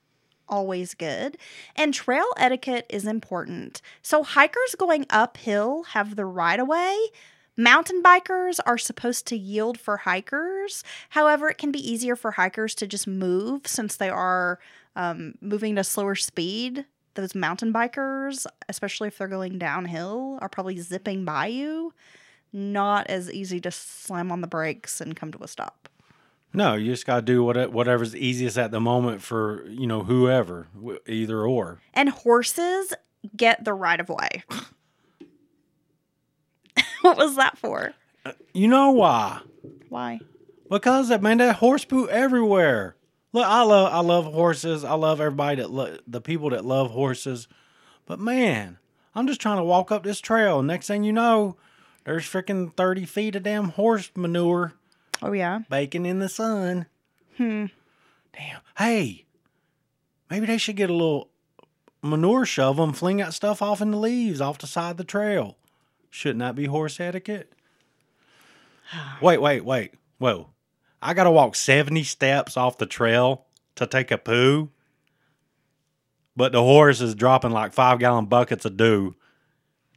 [SPEAKER 2] Always good. And trail etiquette is important. So, hikers going uphill have the right of way. Mountain bikers are supposed to yield for hikers. However, it can be easier for hikers to just move since they are um, moving at a slower speed. Those mountain bikers, especially if they're going downhill, are probably zipping by you. Not as easy to slam on the brakes and come to a stop.
[SPEAKER 1] No, you just gotta do what whatever's easiest at the moment for you know whoever, either or.
[SPEAKER 2] And horses get the right of way. what was that for?
[SPEAKER 1] Uh, you know why?
[SPEAKER 2] Why?
[SPEAKER 1] Because that man, that horse poo everywhere. Look, I love I love horses. I love everybody that lo- the people that love horses. But man, I'm just trying to walk up this trail. Next thing you know, there's freaking thirty feet of damn horse manure
[SPEAKER 2] Oh, yeah.
[SPEAKER 1] baking in the sun.
[SPEAKER 2] Hmm.
[SPEAKER 1] Damn. Hey, maybe they should get a little manure shovel and fling that stuff off in the leaves off the side of the trail. Shouldn't that be horse etiquette? wait, wait, wait. Whoa. I got to walk 70 steps off the trail to take a poo. But the horse is dropping like five gallon buckets of dew.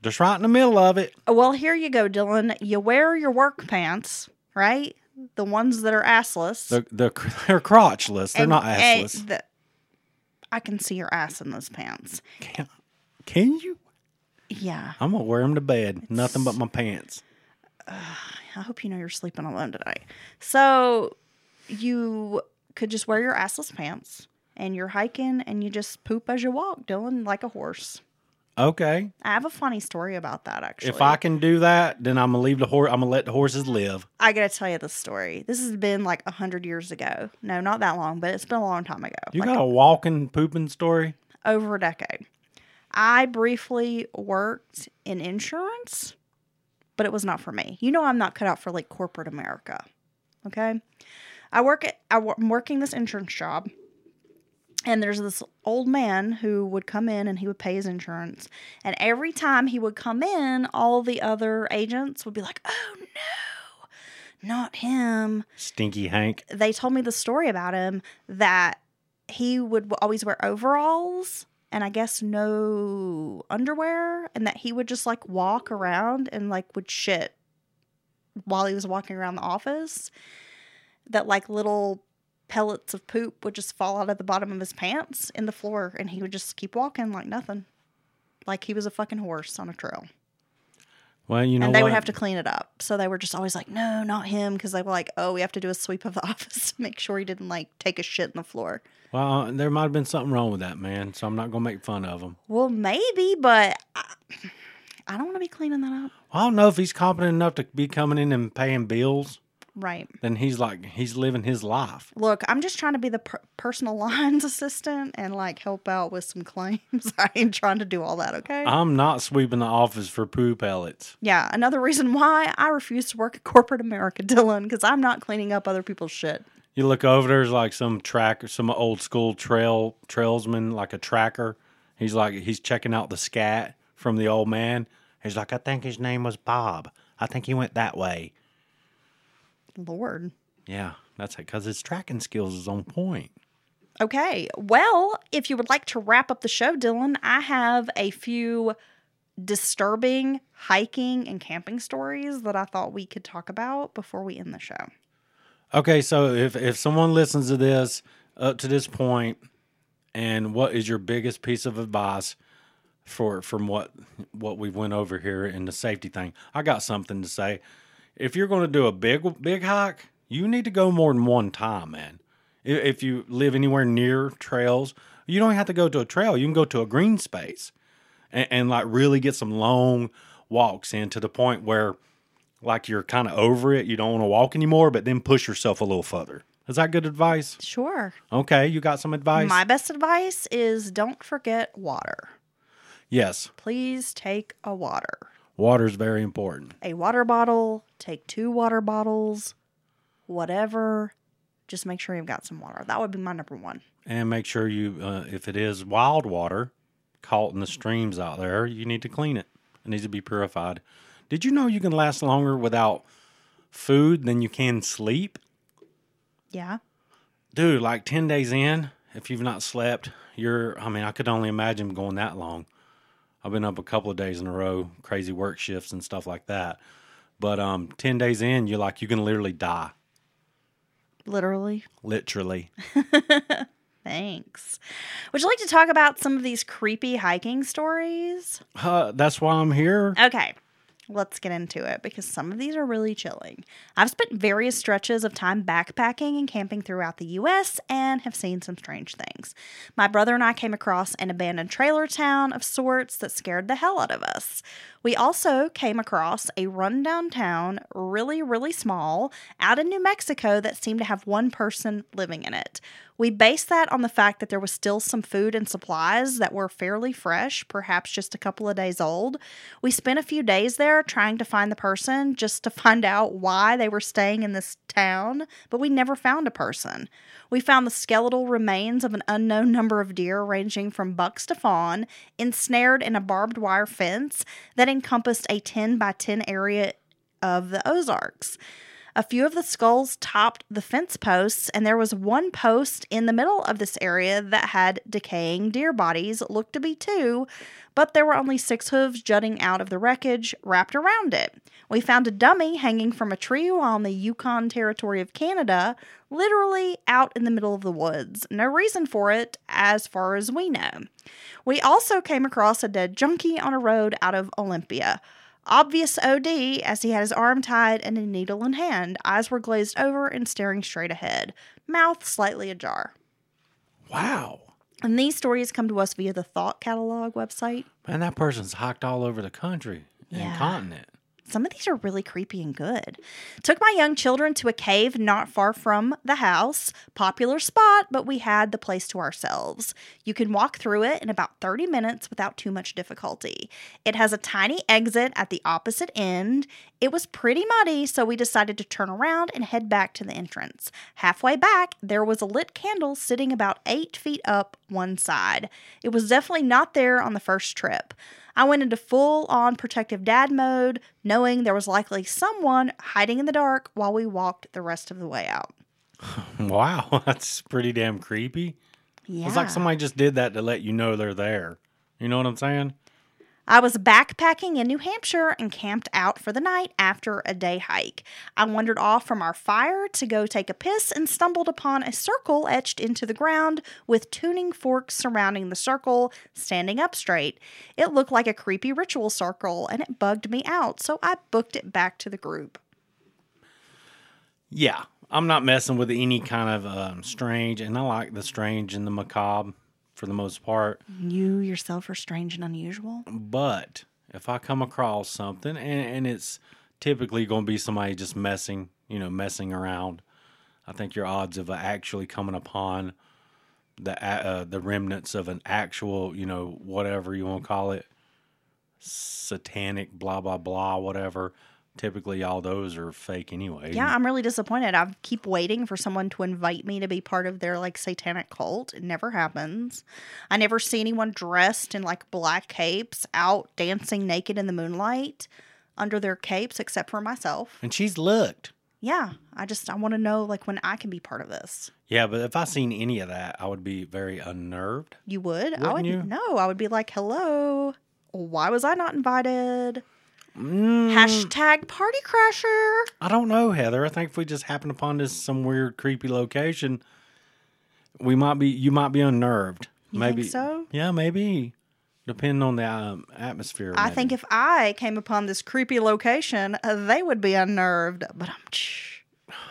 [SPEAKER 1] Just right in the middle of it.
[SPEAKER 2] Well, here you go, Dylan. You wear your work pants, right? The ones that are assless.
[SPEAKER 1] They're, they're, they're crotchless. They're
[SPEAKER 2] And-
[SPEAKER 1] not assless.
[SPEAKER 2] the- I can see your ass in those pants.
[SPEAKER 1] Can you?
[SPEAKER 2] Yeah.
[SPEAKER 1] I'm going to wear them to bed. Nothing but my pants.
[SPEAKER 2] I hope you know you're sleeping alone today. So you could just wear your assless pants and you're hiking and you just poop as you walk, Dylan, like a horse.
[SPEAKER 1] Okay.
[SPEAKER 2] I have a funny story about that actually.
[SPEAKER 1] If I can do that, then I'm gonna leave the horse. I'm gonna let the horses live.
[SPEAKER 2] I gotta tell you this story. This has been like a hundred years ago. No, not that long, but it's been a long time ago.
[SPEAKER 1] You
[SPEAKER 2] like
[SPEAKER 1] got a walking pooping story?
[SPEAKER 2] over a decade. I briefly worked in insurance, but it was not for me. You know, I'm not cut out for like corporate America. Okay. I work at, I wo- I'm working this insurance job, and there's this old man who would come in and he would pay his insurance. And every time he would come in, all the other agents would be like, oh no, not him
[SPEAKER 1] Stinky Hank.
[SPEAKER 2] they told me the story about him that he would always wear overalls and I guess no underwear and that he would just like walk around and like would shit while he was walking around the office that like little pellets of poop would just fall out of the bottom of his pants in the floor and he would just keep walking like nothing like he was a fucking horse on a trail
[SPEAKER 1] Well, you know
[SPEAKER 2] and they
[SPEAKER 1] what?
[SPEAKER 2] would have to clean it up. So they were just always like, no, not him. Because they were like, oh, we have to do a sweep of the office to make sure he didn't like take a shit in the floor.
[SPEAKER 1] Well, uh, there might have been something wrong with that man, so I'm not gonna make fun of him.
[SPEAKER 2] Well, maybe, but I, I don't want to be cleaning that up.
[SPEAKER 1] I don't know if he's competent enough to be coming in and paying bills.
[SPEAKER 2] Right.
[SPEAKER 1] Then he's like he's living his life.
[SPEAKER 2] Look, I'm just trying to be the per- personal lines assistant and like help out with some claims. I ain't trying to do all that, okay?
[SPEAKER 1] I'm not sweeping the office for poo pellets.
[SPEAKER 2] yeah, another reason why I refuse to work at corporate America, Dylan, because I'm not cleaning up other people's shit.
[SPEAKER 1] You look over there's like some tracker, some old school trail trailsman, like a tracker. He's like he's checking out the scat from the old man. He's like, I think his name was Bob. I think he went that way.
[SPEAKER 2] Lord.
[SPEAKER 1] Yeah, that's it. Because his tracking skills is on point.
[SPEAKER 2] Okay. Well, if you would like to wrap up the show, Dylan, I have a few disturbing hiking and camping stories that I thought we could talk about before we end the show.
[SPEAKER 1] Okay, so if if someone listens to this up to this point, and what is your biggest piece of advice for from what what we went over here in the safety thing? I got something to say. If you're going to do a big big hike, you need to go more than one time, man. If you live anywhere near trails, you don't have to go to a trail. You can go to a green space, and, and like really get some long walks in to the point where like you're kind of over it. You don't want to walk anymore, but then push yourself a little further. Is that good advice?
[SPEAKER 2] Sure.
[SPEAKER 1] Okay, you got some advice?
[SPEAKER 2] My best advice is don't forget water.
[SPEAKER 1] yes,
[SPEAKER 2] Please take a water.
[SPEAKER 1] Water's very important.
[SPEAKER 2] A water bottle, take two water bottles, whatever. Just make sure you've got some water. That would be my number one.
[SPEAKER 1] And make sure you, uh, if it is wild water caught in the streams out there, you need to clean it. It needs to be purified. Did you know you can last longer without food than you can sleep?
[SPEAKER 2] Yeah.
[SPEAKER 1] Dude, like 10 days in, if you've not slept, you're, I mean, I could only imagine going that long. I've been up a couple of days in a row, crazy work shifts and stuff like that. But um, 10 days in, you're like, you can literally die.
[SPEAKER 2] Literally.
[SPEAKER 1] Literally.
[SPEAKER 2] Thanks. Would you like to talk about some of these creepy hiking stories?
[SPEAKER 1] Uh, that's why I'm here.
[SPEAKER 2] Okay, let's get into it because some of these are really chilling. I've spent various stretches of time backpacking and camping throughout the US and have seen some strange things. My brother and I came across an abandoned trailer town of sorts that scared the hell out of us. We also came across a rundown town, really, really small, out in New Mexico that seemed to have one person living in it. We based that on the fact that there was still some food and supplies that were fairly fresh, perhaps just a couple of days old. We spent a few days there trying to find the person just to find out why they were staying in this town, but we never found a person. We found the skeletal remains of an unknown number of deer, ranging from bucks to fawn, ensnared in a barbed wire fence that encompassed a 10 by 10 area of the Ozarks. A few of the skulls topped the fence posts, and there was one post in the middle of this area that had decaying deer bodies, looked to be two, but there were only six hooves jutting out of the wreckage wrapped around it. We found a dummy hanging from a tree in the Yukon Territory of Canada, literally out in the middle of the woods. No reason for it, as far as we know. We also came across a dead junkie on a road out of Olympia. Obvious OD as he had his arm tied and a needle in hand. Eyes were glazed over and staring straight ahead, mouth slightly ajar.
[SPEAKER 1] Wow.
[SPEAKER 2] And these stories come to us via the Thought Catalog website.
[SPEAKER 1] Man, that person's hiked all over the country and
[SPEAKER 2] Yeah.
[SPEAKER 1] continent.
[SPEAKER 2] Some of these are really creepy and good. Took my young children to a cave not far from the house. Popular spot, but we had the place to ourselves. You can walk through it in about 30 minutes without too much difficulty. It has a tiny exit at the opposite end. It was pretty muddy, so we decided to turn around and head back to the entrance. Halfway back, there was a lit candle sitting about eight feet up one side. It was definitely not there on the first trip. I went into full on protective dad mode, knowing there was likely someone hiding in the dark while we walked the rest of the way out.
[SPEAKER 1] Wow, that's pretty damn creepy.
[SPEAKER 2] Yeah.
[SPEAKER 1] It's like somebody just did that to let you know they're there. You know what I'm saying?
[SPEAKER 2] I was backpacking in New Hampshire and camped out for the night after a day hike. I wandered off from our fire to go take a piss and stumbled upon a circle etched into the ground with tuning forks surrounding the circle, standing up straight. It looked like a creepy ritual circle and it bugged me out, so I booked it back to the group.
[SPEAKER 1] Yeah, I'm not messing with any kind of um, strange, and I like the strange and the macabre for the most part.
[SPEAKER 2] You yourself are strange and unusual.
[SPEAKER 1] But if I come across something, and, and it's typically going to be somebody just messing, you know, messing around, I think your odds of actually coming upon the uh, the remnants of an actual, you know, whatever you want to call it, satanic, blah blah blah, whatever. Typically, all those are fake anyway.
[SPEAKER 2] Yeah, I'm really disappointed. I keep waiting for someone to invite me to be part of their like satanic cult. It never happens. I never see anyone dressed in like black capes out dancing naked in the moonlight under their capes except for myself.
[SPEAKER 1] And she's looked.
[SPEAKER 2] Yeah, I just I want to know like when I can be part of this.
[SPEAKER 1] Yeah, but if I seen any of that, I would be very unnerved.
[SPEAKER 2] You would? I
[SPEAKER 1] Wouldn't
[SPEAKER 2] would
[SPEAKER 1] you?
[SPEAKER 2] no, I would be like, "Hello. Why was I not invited?"
[SPEAKER 1] Mm,
[SPEAKER 2] Hashtag party crasher.
[SPEAKER 1] I don't know, Heather. I think if we just happen upon this some weird, creepy location, we might be. You might be unnerved.
[SPEAKER 2] You
[SPEAKER 1] maybe
[SPEAKER 2] so?
[SPEAKER 1] Yeah, maybe. Depending on the um, atmosphere.
[SPEAKER 2] I
[SPEAKER 1] maybe.
[SPEAKER 2] think if I came upon this creepy location, uh, they would be unnerved. But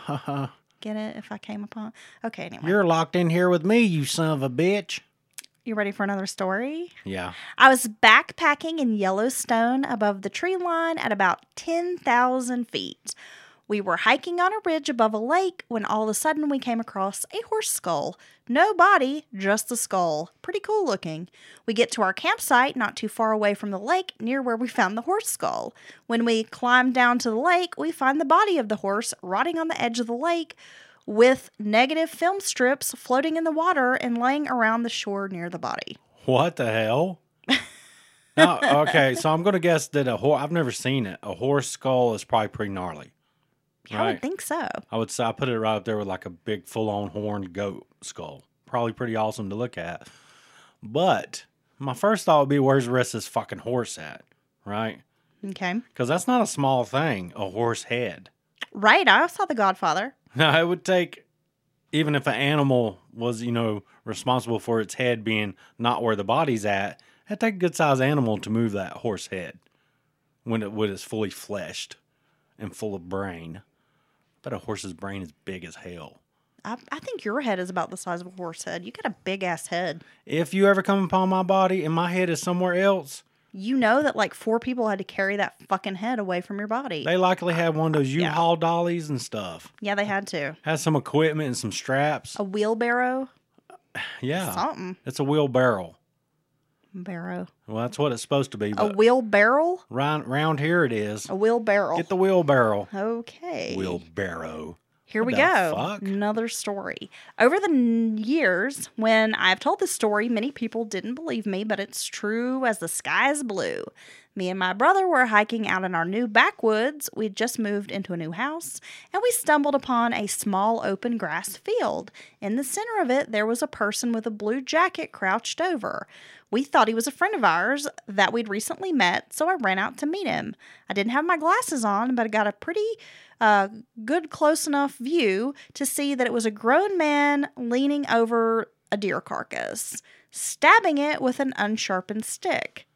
[SPEAKER 2] I'm get it if I came upon. Okay, anyway,
[SPEAKER 1] You're locked in here with me, you son of a bitch.
[SPEAKER 2] You ready for another story?
[SPEAKER 1] Yeah.
[SPEAKER 2] I was backpacking in Yellowstone above the tree line at about 10,000 feet. We were hiking on a ridge above a lake when all of a sudden we came across a horse skull. No body, just the skull. Pretty cool looking. We get to our campsite not too far away from the lake near where we found the horse skull. When we climb down to the lake, we find the body of the horse rotting on the edge of the lake with negative film strips floating in the water and laying around the shore near the body.
[SPEAKER 1] What the hell? now, okay, so I'm gonna guess that a horse. I've never seen it. A horse skull is probably pretty gnarly.
[SPEAKER 2] I would think so.
[SPEAKER 1] I would say I put it right up there with like a big full on horned goat skull. Probably pretty awesome to look at. But my first thought would be where's the rest of this fucking horse at? Right?
[SPEAKER 2] Okay.
[SPEAKER 1] Because that's not a small thing, a horse head.
[SPEAKER 2] Right. I saw The Godfather.
[SPEAKER 1] Now I would take even if an animal was, you know, responsible for its head being not where the body's at, it'd take a good sized animal to move that horse head when it when it's fully fleshed and full of brain. But a horse's brain is big as hell.
[SPEAKER 2] I, I think your head is about the size of a horse head. You got a big ass head.
[SPEAKER 1] If you ever come upon my body and my head is somewhere else,
[SPEAKER 2] You know that like four people had to carry that fucking head away from your body.
[SPEAKER 1] they likely had one of those U-Haul dollies and stuff.
[SPEAKER 2] yeah, they had to.
[SPEAKER 1] Had some equipment and some straps.
[SPEAKER 2] A wheelbarrow.
[SPEAKER 1] Yeah.
[SPEAKER 2] Something.
[SPEAKER 1] It's a wheelbarrow.
[SPEAKER 2] Barrow.
[SPEAKER 1] Well, that's what it's supposed to be.
[SPEAKER 2] A wheelbarrow?
[SPEAKER 1] round, round here it is.
[SPEAKER 2] A wheelbarrow.
[SPEAKER 1] Get the wheelbarrow.
[SPEAKER 2] Okay.
[SPEAKER 1] Wheelbarrow.
[SPEAKER 2] Here we go.
[SPEAKER 1] fuck?
[SPEAKER 2] Another story. Over the n- years, when I've told this story, many people didn't believe me, but it's true as the sky is blue. Me and my brother were hiking out in our new backwoods. We'd just moved into a new house, and we stumbled upon a small open grass field. In the center of it, there was a person with a blue jacket crouched over. We thought he was a friend of ours that we'd recently met, so I ran out to meet him. I didn't have my glasses on, but I got a pretty uh, good close enough view to see that it was a grown man leaning over a deer carcass, stabbing it with an unsharpened stick.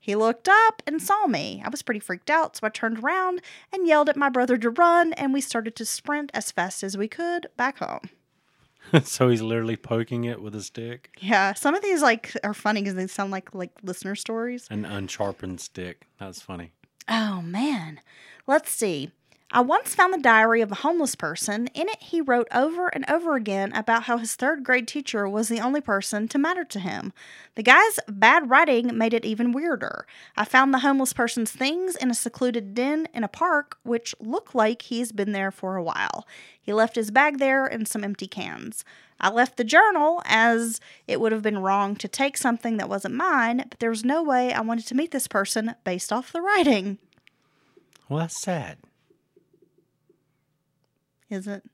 [SPEAKER 2] He looked up and saw me. I was pretty freaked out, so I turned around and yelled at my brother to run, and we started to sprint as fast as we could back home.
[SPEAKER 1] so he's literally poking it with a stick.
[SPEAKER 2] Yeah, some of these like are funny because they sound like like listener stories.
[SPEAKER 1] An unsharpened stick. That's funny.
[SPEAKER 2] Oh man. Let's see. I once found the diary of a homeless person. In it, he wrote over and over again about how his third grade teacher was the only person to matter to him. The guy's bad writing made it even weirder. I found the homeless person's things in a secluded den in a park, which looked like he's been there for a while. He left his bag there and some empty cans. I left the journal as it would have been wrong to take something that wasn't mine, but there was no way I wanted to meet this person based off the writing.
[SPEAKER 1] Well, that's sad.
[SPEAKER 2] Is it?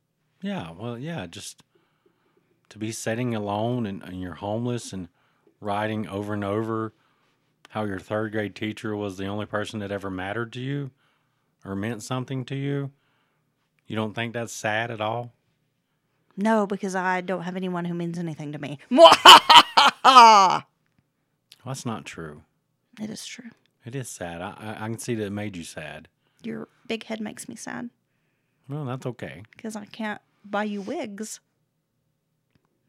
[SPEAKER 1] Yeah, well, yeah, just to be sitting alone and, and you're homeless and writing over and over how your third grade teacher was the only person that ever mattered to you or meant something to you. You don't think that's sad at all?
[SPEAKER 2] No, because I don't have anyone who means anything to me.
[SPEAKER 1] Well, that's not true.
[SPEAKER 2] It is true.
[SPEAKER 1] It is sad. I, I, I can see that it made you sad.
[SPEAKER 2] Your big head makes me sad
[SPEAKER 1] Well, that's okay.
[SPEAKER 2] because I can't buy you wigs.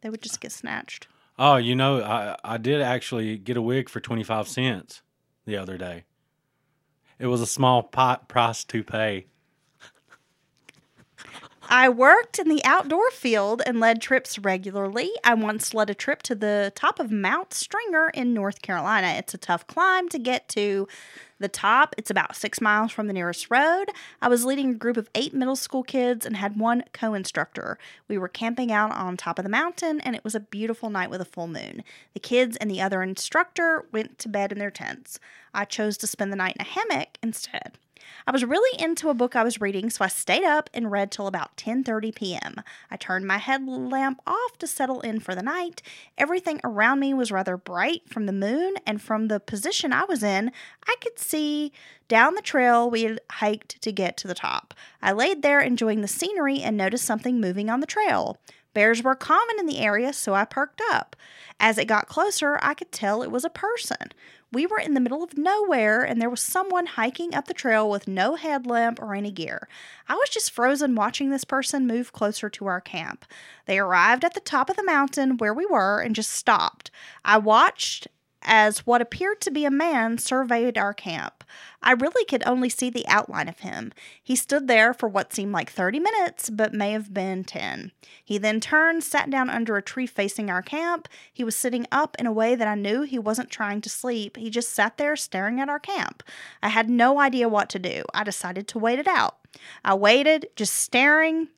[SPEAKER 2] They would just get snatched.
[SPEAKER 1] Oh, you know, I, I did actually get a wig for 25 cents the other day. It was a small pot price to pay.
[SPEAKER 2] I worked in the outdoor field and led trips regularly. I once led a trip to the top of Mount Stringer in North Carolina. It's a tough climb to get to the top. It's about six miles from the nearest road. I was leading a group of eight middle school kids and had one co instructor. We were camping out on top of the mountain, and it was a beautiful night with a full moon. The kids and the other instructor went to bed in their tents. I chose to spend the night in a hammock instead. I was really into a book I was reading, so I stayed up and read till about 10:30 p.m. I turned my headlamp off to settle in for the night. Everything around me was rather bright from the moon, and from the position I was in, I could see down the trail we had hiked to get to the top. I laid there enjoying the scenery and noticed something moving on the trail. Bears were common in the area, so I perked up. As it got closer, I could tell it was a person. We were in the middle of nowhere, and there was someone hiking up the trail with no headlamp or any gear. I was just frozen watching this person move closer to our camp. They arrived at the top of the mountain where we were and just stopped. I watched as what appeared to be a man surveyed our camp. I really could only see the outline of him. He stood there for what seemed like 30 minutes, but may have been 10. He then turned, sat down under a tree facing our camp. He was sitting up in a way that I knew he wasn't trying to sleep. He just sat there staring at our camp. I had no idea what to do. I decided to wait it out. I waited, just staring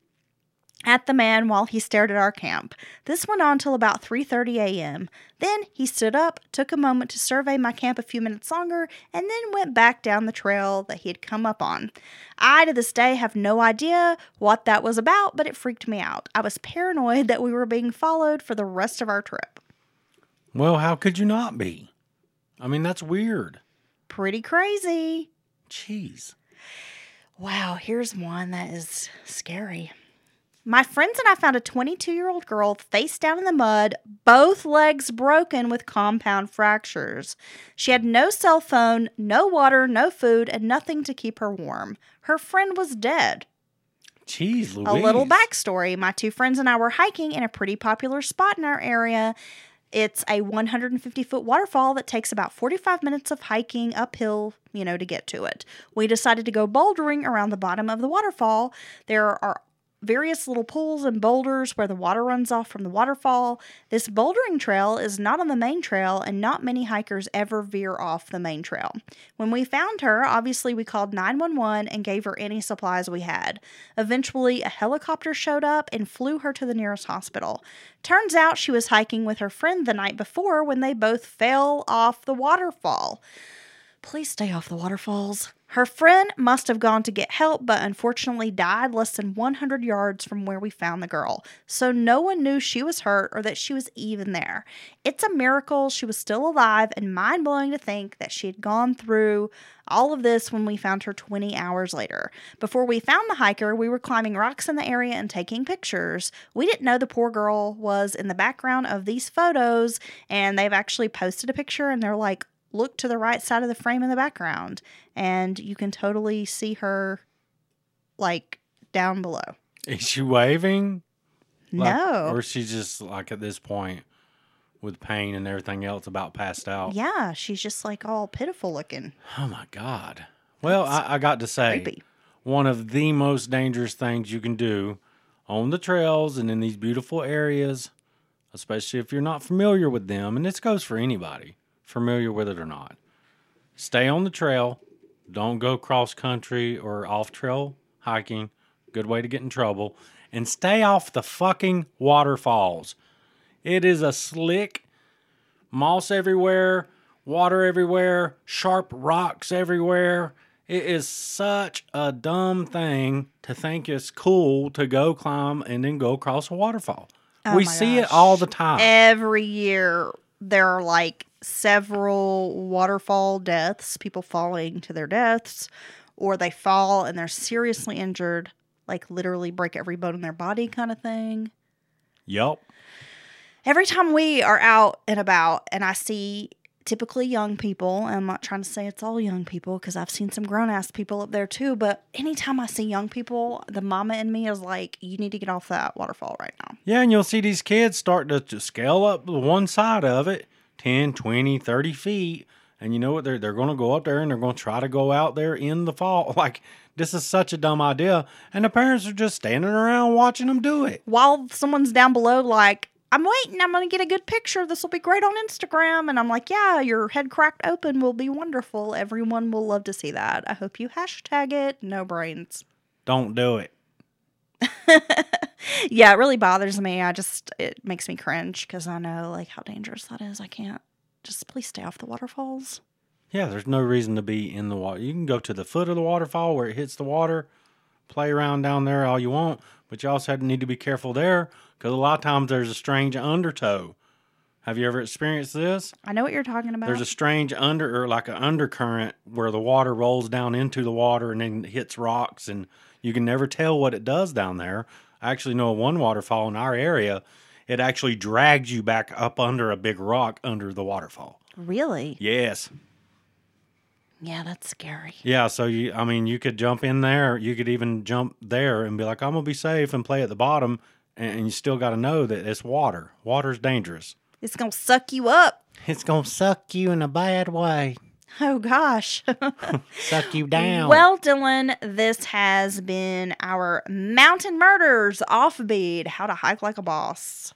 [SPEAKER 2] at the man while he stared at our camp. This went on till about 3:30 a.m. Then he stood up, took a moment to survey my camp a few minutes longer, and then went back down the trail that he had come up on. I to this day have no idea what that was about, but it freaked me out. I was paranoid that we were being followed for the rest of our trip.
[SPEAKER 1] Well, how could you not be? I mean, that's weird.
[SPEAKER 2] Pretty crazy.
[SPEAKER 1] Jeez.
[SPEAKER 2] Wow, here's one that is scary. My friends and I found a 22 year old girl face down in the mud, both legs broken with compound fractures. She had no cell phone, no water, no food, and nothing to keep her warm. Her friend was dead.
[SPEAKER 1] Jeez, Louise.
[SPEAKER 2] A little backstory my two friends and I were hiking in a pretty popular spot in our area. It's a 150 foot waterfall that takes about 45 minutes of hiking uphill, you know, to get to it. We decided to go bouldering around the bottom of the waterfall. There are various little pools and boulders where the water runs off from the waterfall. This bouldering trail is not on the main trail, and not many hikers ever veer off the main trail. When we found her, obviously we called 911 and gave her any supplies we had. Eventually, a helicopter showed up and flew her to the nearest hospital. Turns out she was hiking with her friend the night before when they both fell off the waterfall. Please stay off the waterfalls. Her friend must have gone to get help, but unfortunately died less than 100 yards from where we found the girl. So no one knew she was hurt or that she was even there. It's a miracle she was still alive and mind blowing to think that she had gone through all of this when we found her 20 hours later. Before we found the hiker, we were climbing rocks in the area and taking pictures. We didn't know the poor girl was in the background of these photos, and they've actually posted a picture and they're like, look to the right side of the frame in the background and you can totally see her like down below.
[SPEAKER 1] Is she waving? Like-
[SPEAKER 2] no.
[SPEAKER 1] Or is she just like at this point with pain and everything else about passed out?
[SPEAKER 2] yeah, she's just like all pitiful looking.
[SPEAKER 1] Oh my God. Well, I, I got to say,
[SPEAKER 2] creepy.
[SPEAKER 1] one of the most dangerous things you can do on the trails and in these beautiful areas, especially if you're not familiar with them, and this goes for anybody, familiar with it or not. Stay on the trail. Don't go cross country or off trail hiking. Good way to get in trouble. And stay off the fucking waterfalls. It is a slick moss everywhere, water everywhere, sharp rocks everywhere. It is such a dumb thing to think it's cool to go climb and then go across a waterfall.
[SPEAKER 2] Oh
[SPEAKER 1] we see it all the time.
[SPEAKER 2] Every year, there are like several waterfall deaths, people falling to their deaths, or they fall and they're seriously injured, like literally break every bone in their body, kind of thing.
[SPEAKER 1] Yep.
[SPEAKER 2] Every time we are out and about and I see typically young people, and I'm not trying to say it's all young people because I've seen some grown ass people up there too, but anytime I see young people, the mama in me is like, you need to get off that waterfall right now.
[SPEAKER 1] Yeah, and you'll see these kids start to, to scale up the one side of it 10, 20, 30 feet. And you know what? They're, they're going to go up there and they're going to try to go out there in the fall. Like, this is such a dumb idea. And the parents are just standing around watching them do it.
[SPEAKER 2] while someone's down below, like, I'm waiting, I'm going to get a good picture. This will be great on Instagram. And I'm like, yeah, your head cracked open will be wonderful. Everyone will love to see that. I hope you hashtag it. No brains.
[SPEAKER 1] Don't do it.
[SPEAKER 2] Yeah, it really bothers me. I just, it makes me cringe because I know, like, how dangerous that is. I can't. Just please stay off the waterfalls.
[SPEAKER 1] Yeah, there's no reason to be in the water. You can go to the foot of the waterfall where it hits the water, play around down there all you want, but you also need to be careful there because a lot of times there's a strange undertow. Have you ever experienced this?
[SPEAKER 2] I know what you're talking about.
[SPEAKER 1] There's a strange under or like an undercurrent where the water rolls down into the water and then hits rocks, and you can never tell what it does down there. I actually know one waterfall in our area. It actually drags you back up under a big rock under the waterfall.
[SPEAKER 2] really?
[SPEAKER 1] Yes.
[SPEAKER 2] Yeah, that's scary.
[SPEAKER 1] Yeah, so you I mean you could jump in there, you could even jump there and be like, I'm gonna be safe and play at the bottom and, and you still gotta know that it's water. Water's dangerous.
[SPEAKER 2] It's going to suck you up.
[SPEAKER 1] It's gonna suck you in a bad way.
[SPEAKER 2] Oh, gosh.
[SPEAKER 1] Suck you down.
[SPEAKER 2] Well, Dylan, this has been our Mountain Murders offbeat, how to hike like a boss.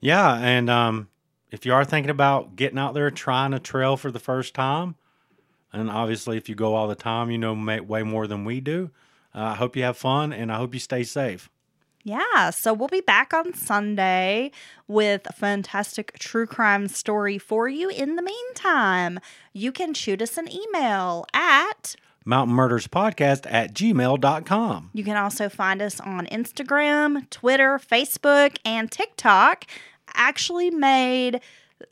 [SPEAKER 1] Yeah, and um, if you are thinking about getting out there trying a trail for the first time, and obviously if you go all the time, you know ma- way more than we do. Uh, I hope you have fun, and I hope you stay safe.
[SPEAKER 2] Yeah, so we'll be back on Sunday with a fantastic true crime story for you. In the meantime, you can shoot us an email at
[SPEAKER 1] Mountain Murders Podcast at gmail.com.
[SPEAKER 2] You can also find us on Instagram, Twitter, Facebook, and TikTok. Actually, made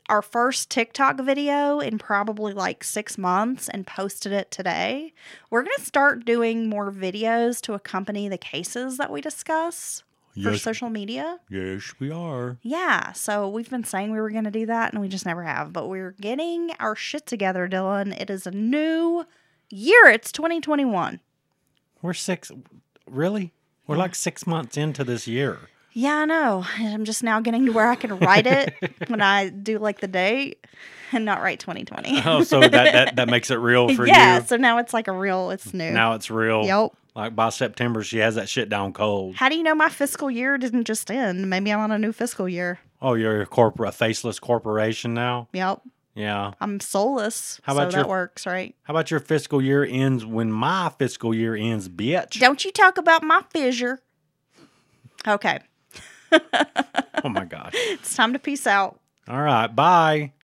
[SPEAKER 2] our first TikTok video in probably like six months and posted it today. We're going to start doing more videos to accompany the cases that we discuss for
[SPEAKER 1] Yes.
[SPEAKER 2] social media.
[SPEAKER 1] Yes, we are.
[SPEAKER 2] Yeah, so we've been saying we were going to do that and we just never have, but we're getting our shit together, Dylan. It is a new year. It's 2021.
[SPEAKER 1] We're six. Really? We're like six months into this year.
[SPEAKER 2] Yeah, I know. I'm just now getting to where I can write it when I do like the date and not write 2020.
[SPEAKER 1] Oh, so that, that, that makes it real for
[SPEAKER 2] yeah,
[SPEAKER 1] you.
[SPEAKER 2] Yeah, so now it's like a real, it's new.
[SPEAKER 1] Now it's real.
[SPEAKER 2] Yep.
[SPEAKER 1] Like by September, she has that shit down cold.
[SPEAKER 2] How do you know my fiscal year didn't just end? Maybe I'm on a new fiscal year.
[SPEAKER 1] Oh, you're a corporate, a faceless corporation now.
[SPEAKER 2] Yep.
[SPEAKER 1] Yeah.
[SPEAKER 2] I'm soulless.
[SPEAKER 1] How
[SPEAKER 2] so
[SPEAKER 1] about
[SPEAKER 2] that works, right?
[SPEAKER 1] How about your fiscal year ends when my fiscal year ends, bitch?
[SPEAKER 2] Don't you talk about my fissure. Okay.
[SPEAKER 1] Oh my gosh.
[SPEAKER 2] It's time to peace out.
[SPEAKER 1] All right. Bye.